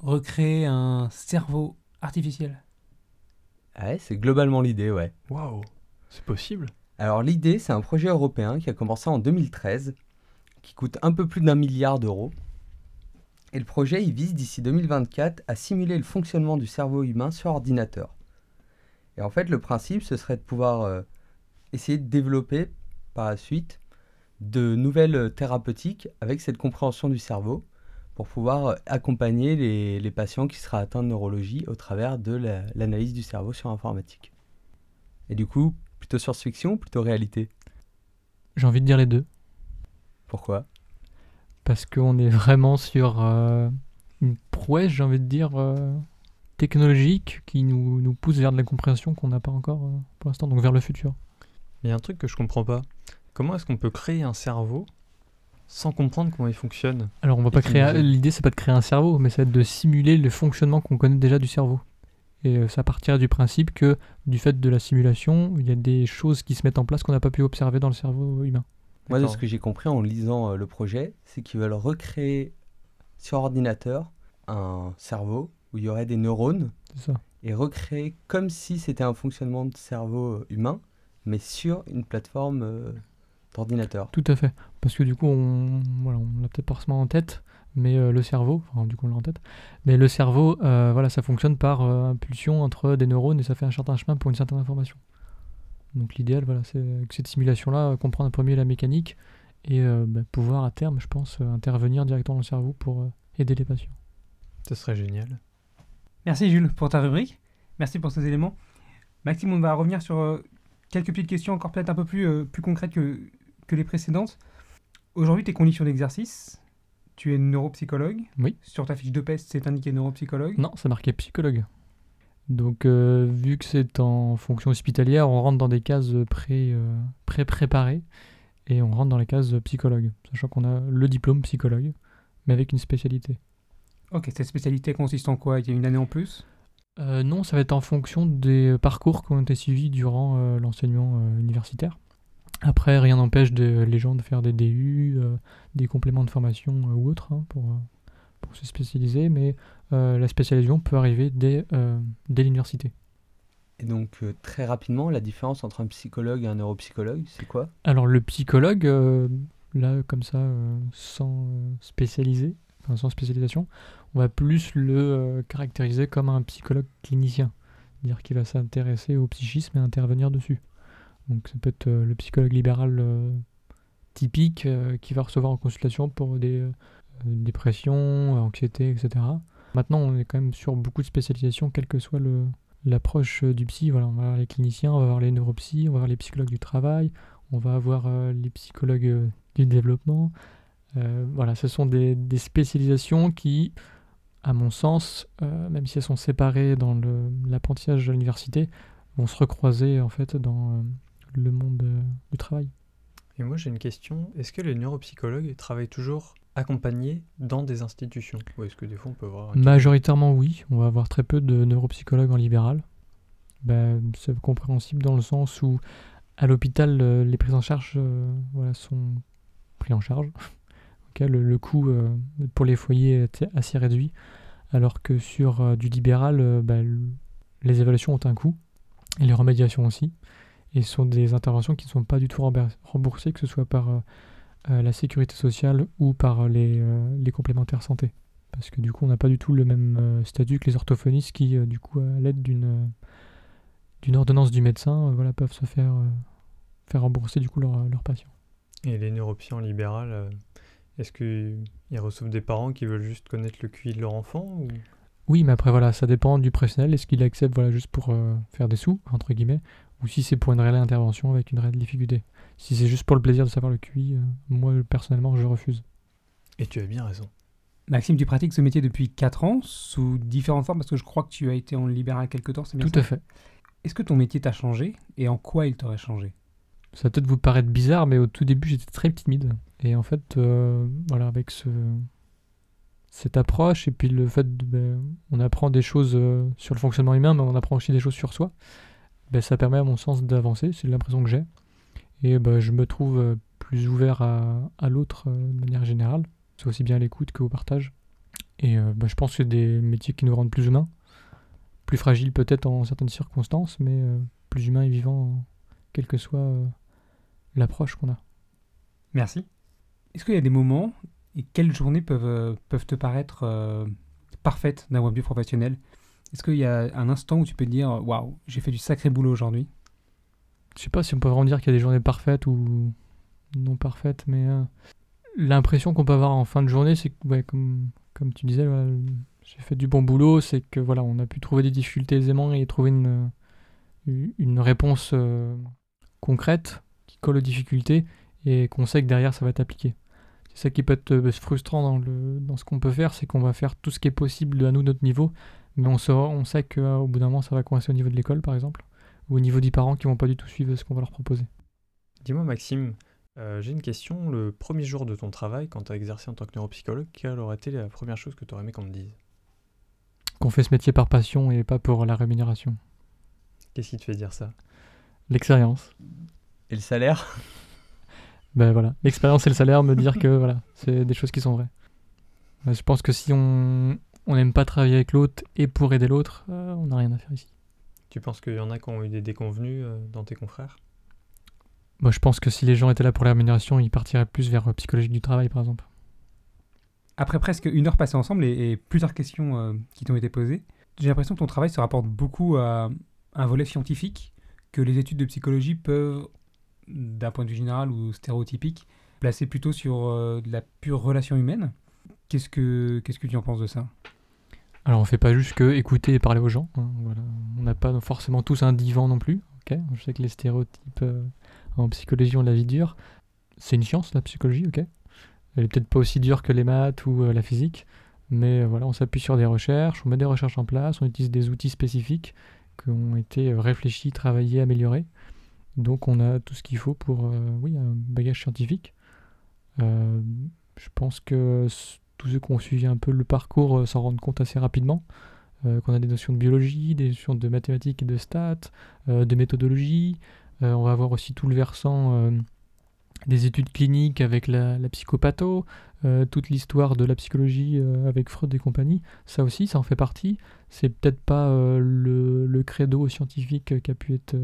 S1: Recréer un cerveau artificiel.
S3: Ah Ouais, c'est globalement l'idée, ouais.
S4: Waouh, c'est possible
S3: Alors l'idée, c'est un projet européen qui a commencé en 2013, qui coûte un peu plus d'un milliard d'euros. Et le projet, il vise d'ici 2024 à simuler le fonctionnement du cerveau humain sur ordinateur. Et en fait, le principe, ce serait de pouvoir euh, essayer de développer par la suite de nouvelles thérapeutiques avec cette compréhension du cerveau pour pouvoir accompagner les, les patients qui seraient atteints de neurologie au travers de la- l'analyse du cerveau sur informatique. Et du coup, plutôt science-fiction ou plutôt réalité?
S2: J'ai envie de dire les deux.
S3: Pourquoi?
S2: Parce qu'on est vraiment sur euh, une prouesse, j'ai envie de dire, euh, technologique qui nous, nous pousse vers de la compréhension qu'on n'a pas encore euh, pour l'instant, donc vers le futur.
S4: Mais il y a un truc que je comprends pas. Comment est-ce qu'on peut créer un cerveau sans comprendre comment il fonctionne?
S2: Alors on va pas créer. un-. L'idée c'est pas de créer un cerveau, mais c'est de simuler le fonctionnement qu'on connaît déjà du cerveau. Et euh, ça partir du principe que du fait de la simulation, il y a des choses qui se mettent en place qu'on n'a pas pu observer dans le cerveau humain.
S3: Moi, de ce que j'ai compris en lisant euh, le projet, c'est qu'ils veulent recréer sur ordinateur un cerveau où il y aurait des neurones
S2: C'est ça.
S3: et recréer comme si c'était un fonctionnement de cerveau euh, humain, mais sur une plateforme euh, d'ordinateur.
S2: Tout à fait. Parce que du coup, on voilà, on l'a peut-être pas forcément en tête, mais euh, le cerveau, enfin du coup on l'a en tête, mais le cerveau, euh, voilà, ça fonctionne par euh, impulsion entre des neurones et ça fait un certain chemin pour une certaine information. Donc l'idéal, voilà, c'est que cette simulation-là, euh, comprendre un premier la mécanique et euh, bah, pouvoir à terme, je pense, euh, intervenir directement dans le cerveau pour euh, aider les patients.
S4: Ça serait génial.
S1: Merci Jules pour ta rubrique. Merci pour ces éléments. Maxime, on va revenir sur quelques petites questions encore peut-être un peu plus, euh, plus concrètes que, que les précédentes. Aujourd'hui, tes conditions d'exercice, tu es neuropsychologue.
S2: Oui.
S1: Sur ta fiche de peste, c'est indiqué neuropsychologue.
S2: Non, c'est marqué psychologue. Donc, euh, vu que c'est en fonction hospitalière, on rentre dans des cases pré, euh, pré-préparées et on rentre dans les cases psychologue, sachant qu'on a le diplôme psychologue, mais avec une spécialité.
S1: Ok, cette spécialité consiste en quoi? Il y a une année en plus?
S2: Euh, non, ça va être en fonction des parcours qui ont été suivis durant euh, l'enseignement euh, universitaire. Après, rien n'empêche de- les gens de faire des DU, des compléments de formation ou autres hein, pour, pour se spécialiser, mais la spécialisation peut arriver dès, dès l'université.
S3: Et donc, très rapidement, la différence entre un psychologue et un neuropsychologue, c'est quoi?
S2: Alors le psychologue, là comme ça, sans spécialiser, enfin sans spécialisation, on va plus le euh, caractériser comme un psychologue clinicien, c'est-à-dire qu'il va s'intéresser au psychisme et intervenir dessus. Donc ça peut être euh, le psychologue libéral euh, typique qui va recevoir en consultation pour des dépressions, anxiété, etc. Maintenant on est quand même sur beaucoup de spécialisations, quelle que soit l'approche du psy. Voilà, on va avoir les cliniciens, on va avoir les neuropsys, on va avoir les psychologues du travail, on va avoir les psychologues du développement. Voilà, ce sont des spécialisations qui, à mon sens, euh, même si elles sont séparées dans l'apprentissage de l'université, vont se recroiser en fait dans euh, le monde euh, du travail.
S4: Et moi j'ai une question. Est-ce que les neuropsychologues travaillent toujours accompagnés dans des institutions? Ou est-ce que des fois on peut voir... un-
S2: Majoritairement oui, on va avoir très peu de neuropsychologues en libéral. Ben, c'est compréhensible dans le sens où à l'hôpital les prises en charge voilà, sont pris en charge. Le, coût euh, pour les foyers est assez réduit, alors que sur euh, du libéral, euh, l- les évaluations ont un coût, et les remédiations aussi, et ce sont des interventions qui ne sont pas du tout rembours- remboursées, que ce soit par la sécurité sociale ou par les, complémentaires santé. Parce que du coup on n'a pas du tout le même statut que les orthophonistes qui du coup à l'aide d'une ordonnance du médecin voilà peuvent se faire faire rembourser du coup leurs leurs patients.
S4: Et les neuropsies en libéral, euh, est-ce qu'ils reçoivent des parents qui veulent juste connaître le QI de leur enfant ou...
S2: Oui, mais après voilà, ça dépend du professionnel, est-ce qu'il accepte voilà juste pour euh, faire des sous entre guillemets ou si c'est pour une réelle intervention avec une réelle difficulté? si c'est juste pour le plaisir de savoir le QI, euh, moi personnellement je refuse.
S4: Et tu as bien raison.
S1: Maxime, tu pratiques ce métier depuis 4 ans sous différentes formes parce que je crois que tu as été en libéral quelque temps, c'est bien
S2: Tout
S1: ça?
S2: à fait.
S1: Est-ce que ton métier t'a changé et en quoi il t'aurait changé?
S2: Ça va peut-être vous paraître bizarre, mais au tout début j'étais très timide. Et en fait, euh, voilà, avec ce, cette approche et puis le fait de, ben, on apprend des choses euh, sur le fonctionnement humain, mais on apprend aussi des choses sur soi. Ben, ça permet à mon sens d'avancer, c'est l'impression que j'ai. Et ben, je me trouve euh, plus ouvert à, l'autre de manière générale, c'est aussi bien à l'écoute qu'au partage. Et ben, je pense que c'est des métiers qui nous rendent plus humains, plus fragiles peut-être en certaines circonstances, mais plus humains et vivants, quelle que soit l'approche qu'on a.
S1: Merci. Est-ce qu'il y a des moments et quelles journées peuvent, euh, peuvent te paraître euh, parfaites d'un point de vue professionnel? Est-ce qu'il y a un instant où tu peux te dire Waouh, j'ai fait du sacré boulot aujourd'hui?
S2: Je sais pas si on peut vraiment dire qu'il y a des journées parfaites ou non parfaites, mais euh, l'impression qu'on peut avoir en fin de journée, c'est que, ouais, comme, comme tu disais, j'ai fait du bon boulot, c'est que voilà, on a pu trouver des difficultés aisément et trouver une, une réponse euh, concrète colle aux difficultés et qu'on sait que derrière ça va être appliqué. C'est ça qui peut être euh, frustrant dans, le, dans ce qu'on peut faire, c'est qu'on va faire tout ce qui est possible à nous, notre niveau, mais on, saura- on sait qu'au bout d'un moment ça va coincer au niveau de l'école par exemple ou au niveau des parents qui vont pas du tout suivre ce qu'on va leur proposer.
S4: Dis-moi, Maxime, euh, j'ai une question. Le premier jour de ton travail, quand tu as exercé en tant que neuropsychologue, quelle aurait été la première chose que tu aurais aimé qu'on te dise?
S2: Qu'on fait ce métier par passion et pas pour la rémunération.
S4: Qu'est-ce qui te fait dire ça?
S2: L'expérience.
S3: Et le salaire?
S2: Ben voilà, l'expérience et le salaire me dire que voilà, c'est des choses qui sont vraies. Ben, je pense que si on on n'aime pas travailler avec l'autre et pour aider l'autre, euh, on n'a rien à faire ici.
S4: Tu penses qu'il y en a qui ont eu des déconvenus euh, dans tes confrères?
S2: Moi, je pense que si les gens étaient là pour la rémunération, ils partiraient plus vers euh, psychologique du travail, par exemple.
S1: Après presque une heure passée ensemble et, et plusieurs questions euh, qui t'ont été posées, j'ai l'impression que ton travail se rapporte beaucoup à un volet scientifique que les études de psychologie peuvent, d'un point de vue général ou stéréotypique, placer plutôt sur euh, la pure relation humaine. Qu'est-ce que qu'est-ce que tu en penses de ça?
S2: Alors, on fait pas juste que écouter et parler aux gens. hein, voilà. On n'a pas forcément tous un divan non plus. ok? Je sais que les stéréotypes euh, en psychologie ont la vie dure. C'est une science, la psychologie, ok? Elle est peut-être pas aussi dure que les maths ou euh, la physique, mais voilà, on s'appuie sur des recherches, on met des recherches en place, on utilise des outils spécifiques qui ont été réfléchis, travaillés, améliorés. Donc, on a tout ce qu'il faut pour, euh, oui, un bagage scientifique. Euh, je pense que tous ceux qui ont suivi un peu le parcours euh, s'en rendent compte assez rapidement. qu'on a des notions de biologie, des notions de mathématiques et de stats, de méthodologie. On va avoir aussi tout le versant des études cliniques avec la, la psychopatho, toute l'histoire de la psychologie avec Freud et compagnie. Ça aussi, ça en fait partie. C'est peut-être pas le, le credo scientifique qui a pu être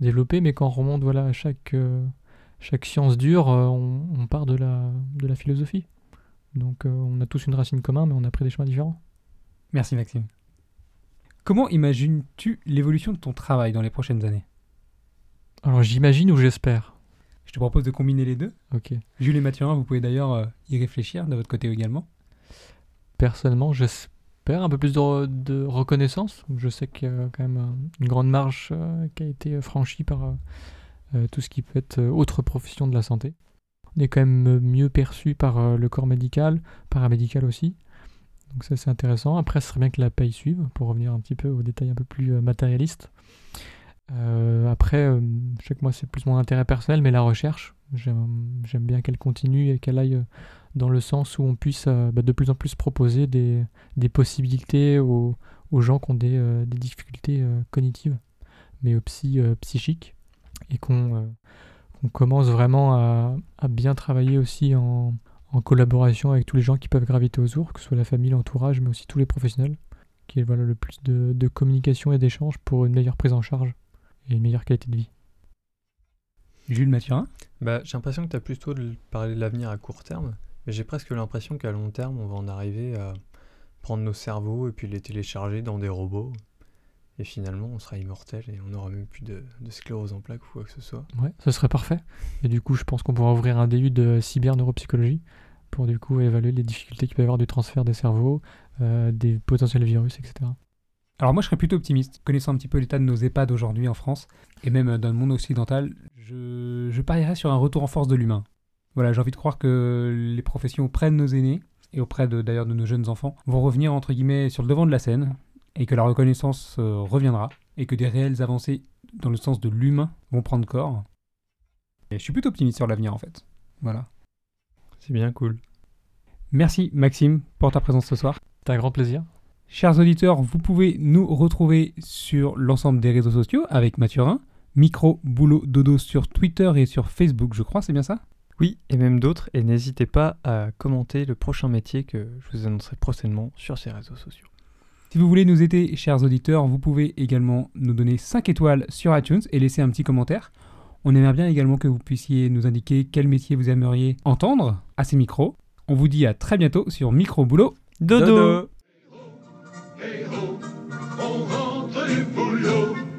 S2: développé, mais quand on remonte voilà, à chaque, euh, chaque science dure, euh, on, on part de la, de la philosophie. Donc euh, on a tous une racine commune, mais on a pris des chemins différents.
S1: Merci Maxime. Comment imagines-tu l'évolution de ton travail dans les prochaines années?
S2: Alors j'imagine ou j'espère?
S1: Je te propose de combiner les deux.
S2: Ok.
S1: Jules et Mathurin, vous pouvez d'ailleurs y réfléchir de votre côté également.
S2: Personnellement, j'espère un peu plus de, de reconnaissance. Je sais qu'il y a quand même euh, une grande marche euh, qui a été franchie par euh, euh, tout ce qui peut être euh, autre profession de la santé. On est quand même mieux perçu par euh, le corps médical, paramédical aussi. Donc ça c'est intéressant. Après, ce serait bien que la paye suive, pour revenir un petit peu aux détails un peu plus euh, matérialistes. Euh, après, euh, je sais c'est plus mon intérêt personnel, mais la recherche, j'aime bien qu'elle continue et qu'elle aille euh, dans le sens où on puisse euh, bah, de plus en plus proposer des, possibilités aux, aux gens qui ont des, difficultés cognitives, mais aussi psychiques, et qu'on commence vraiment à, bien travailler aussi en, collaboration avec tous les gens qui peuvent graviter autour, que ce soit la famille, l'entourage, mais aussi tous les professionnels, qui est voilà, le plus de, de communication et d'échange pour une meilleure prise en charge et une meilleure qualité de vie.
S1: Jules Mathurin
S4: Bah, j'ai l'impression que tu as plutôt de parler de l'avenir à court terme, mais j'ai presque l'impression qu'à long terme, on va en arriver à prendre nos cerveaux et puis les télécharger dans des robots. Et finalement, on sera immortel et on n'aura même plus de, de sclérose en plaques ou quoi que ce soit.
S2: Ouais, ce serait parfait. Et du coup, je pense qu'on pourra ouvrir un DU de cyberneuropsychologie pour du coup évaluer les difficultés qu'il peut y avoir du transfert des cerveaux, euh, des potentiels virus, etc.
S1: Alors moi je serais plutôt optimiste, connaissant un petit peu l'état de nos EHPAD aujourd'hui en France, et même dans le monde occidental, je, je parierais sur un retour en force de l'humain. Voilà, j'ai envie de croire que les professions auprès de nos aînés, et auprès d'ailleurs de, nos jeunes enfants, vont revenir entre guillemets sur le devant de la scène, et que la reconnaissance euh, reviendra, et que des réelles avancées dans le sens de l'humain vont prendre corps. Et je suis plutôt optimiste sur l'avenir en fait. Voilà.
S4: C'est bien cool.
S1: Merci Maxime pour ta présence ce soir.
S2: C'était un grand plaisir.
S1: Chers auditeurs, vous pouvez nous retrouver sur l'ensemble des réseaux sociaux avec Mathurin, Micro Boulot Dodo sur Twitter et sur Facebook, je crois, c'est bien ça?
S4: Oui, et même d'autres. Et n'hésitez pas à commenter le prochain métier que je vous annoncerai prochainement sur ces réseaux sociaux.
S1: Si vous voulez nous aider, chers auditeurs, vous pouvez également nous donner 5 étoiles sur iTunes et laisser un petit commentaire. On aimerait bien également que vous puissiez nous indiquer quel métier vous aimeriez entendre à ces micros. On vous dit à très bientôt sur Micro Boulot
S4: Dodo,
S3: Dodo.
S5: Hey ho, on rentre les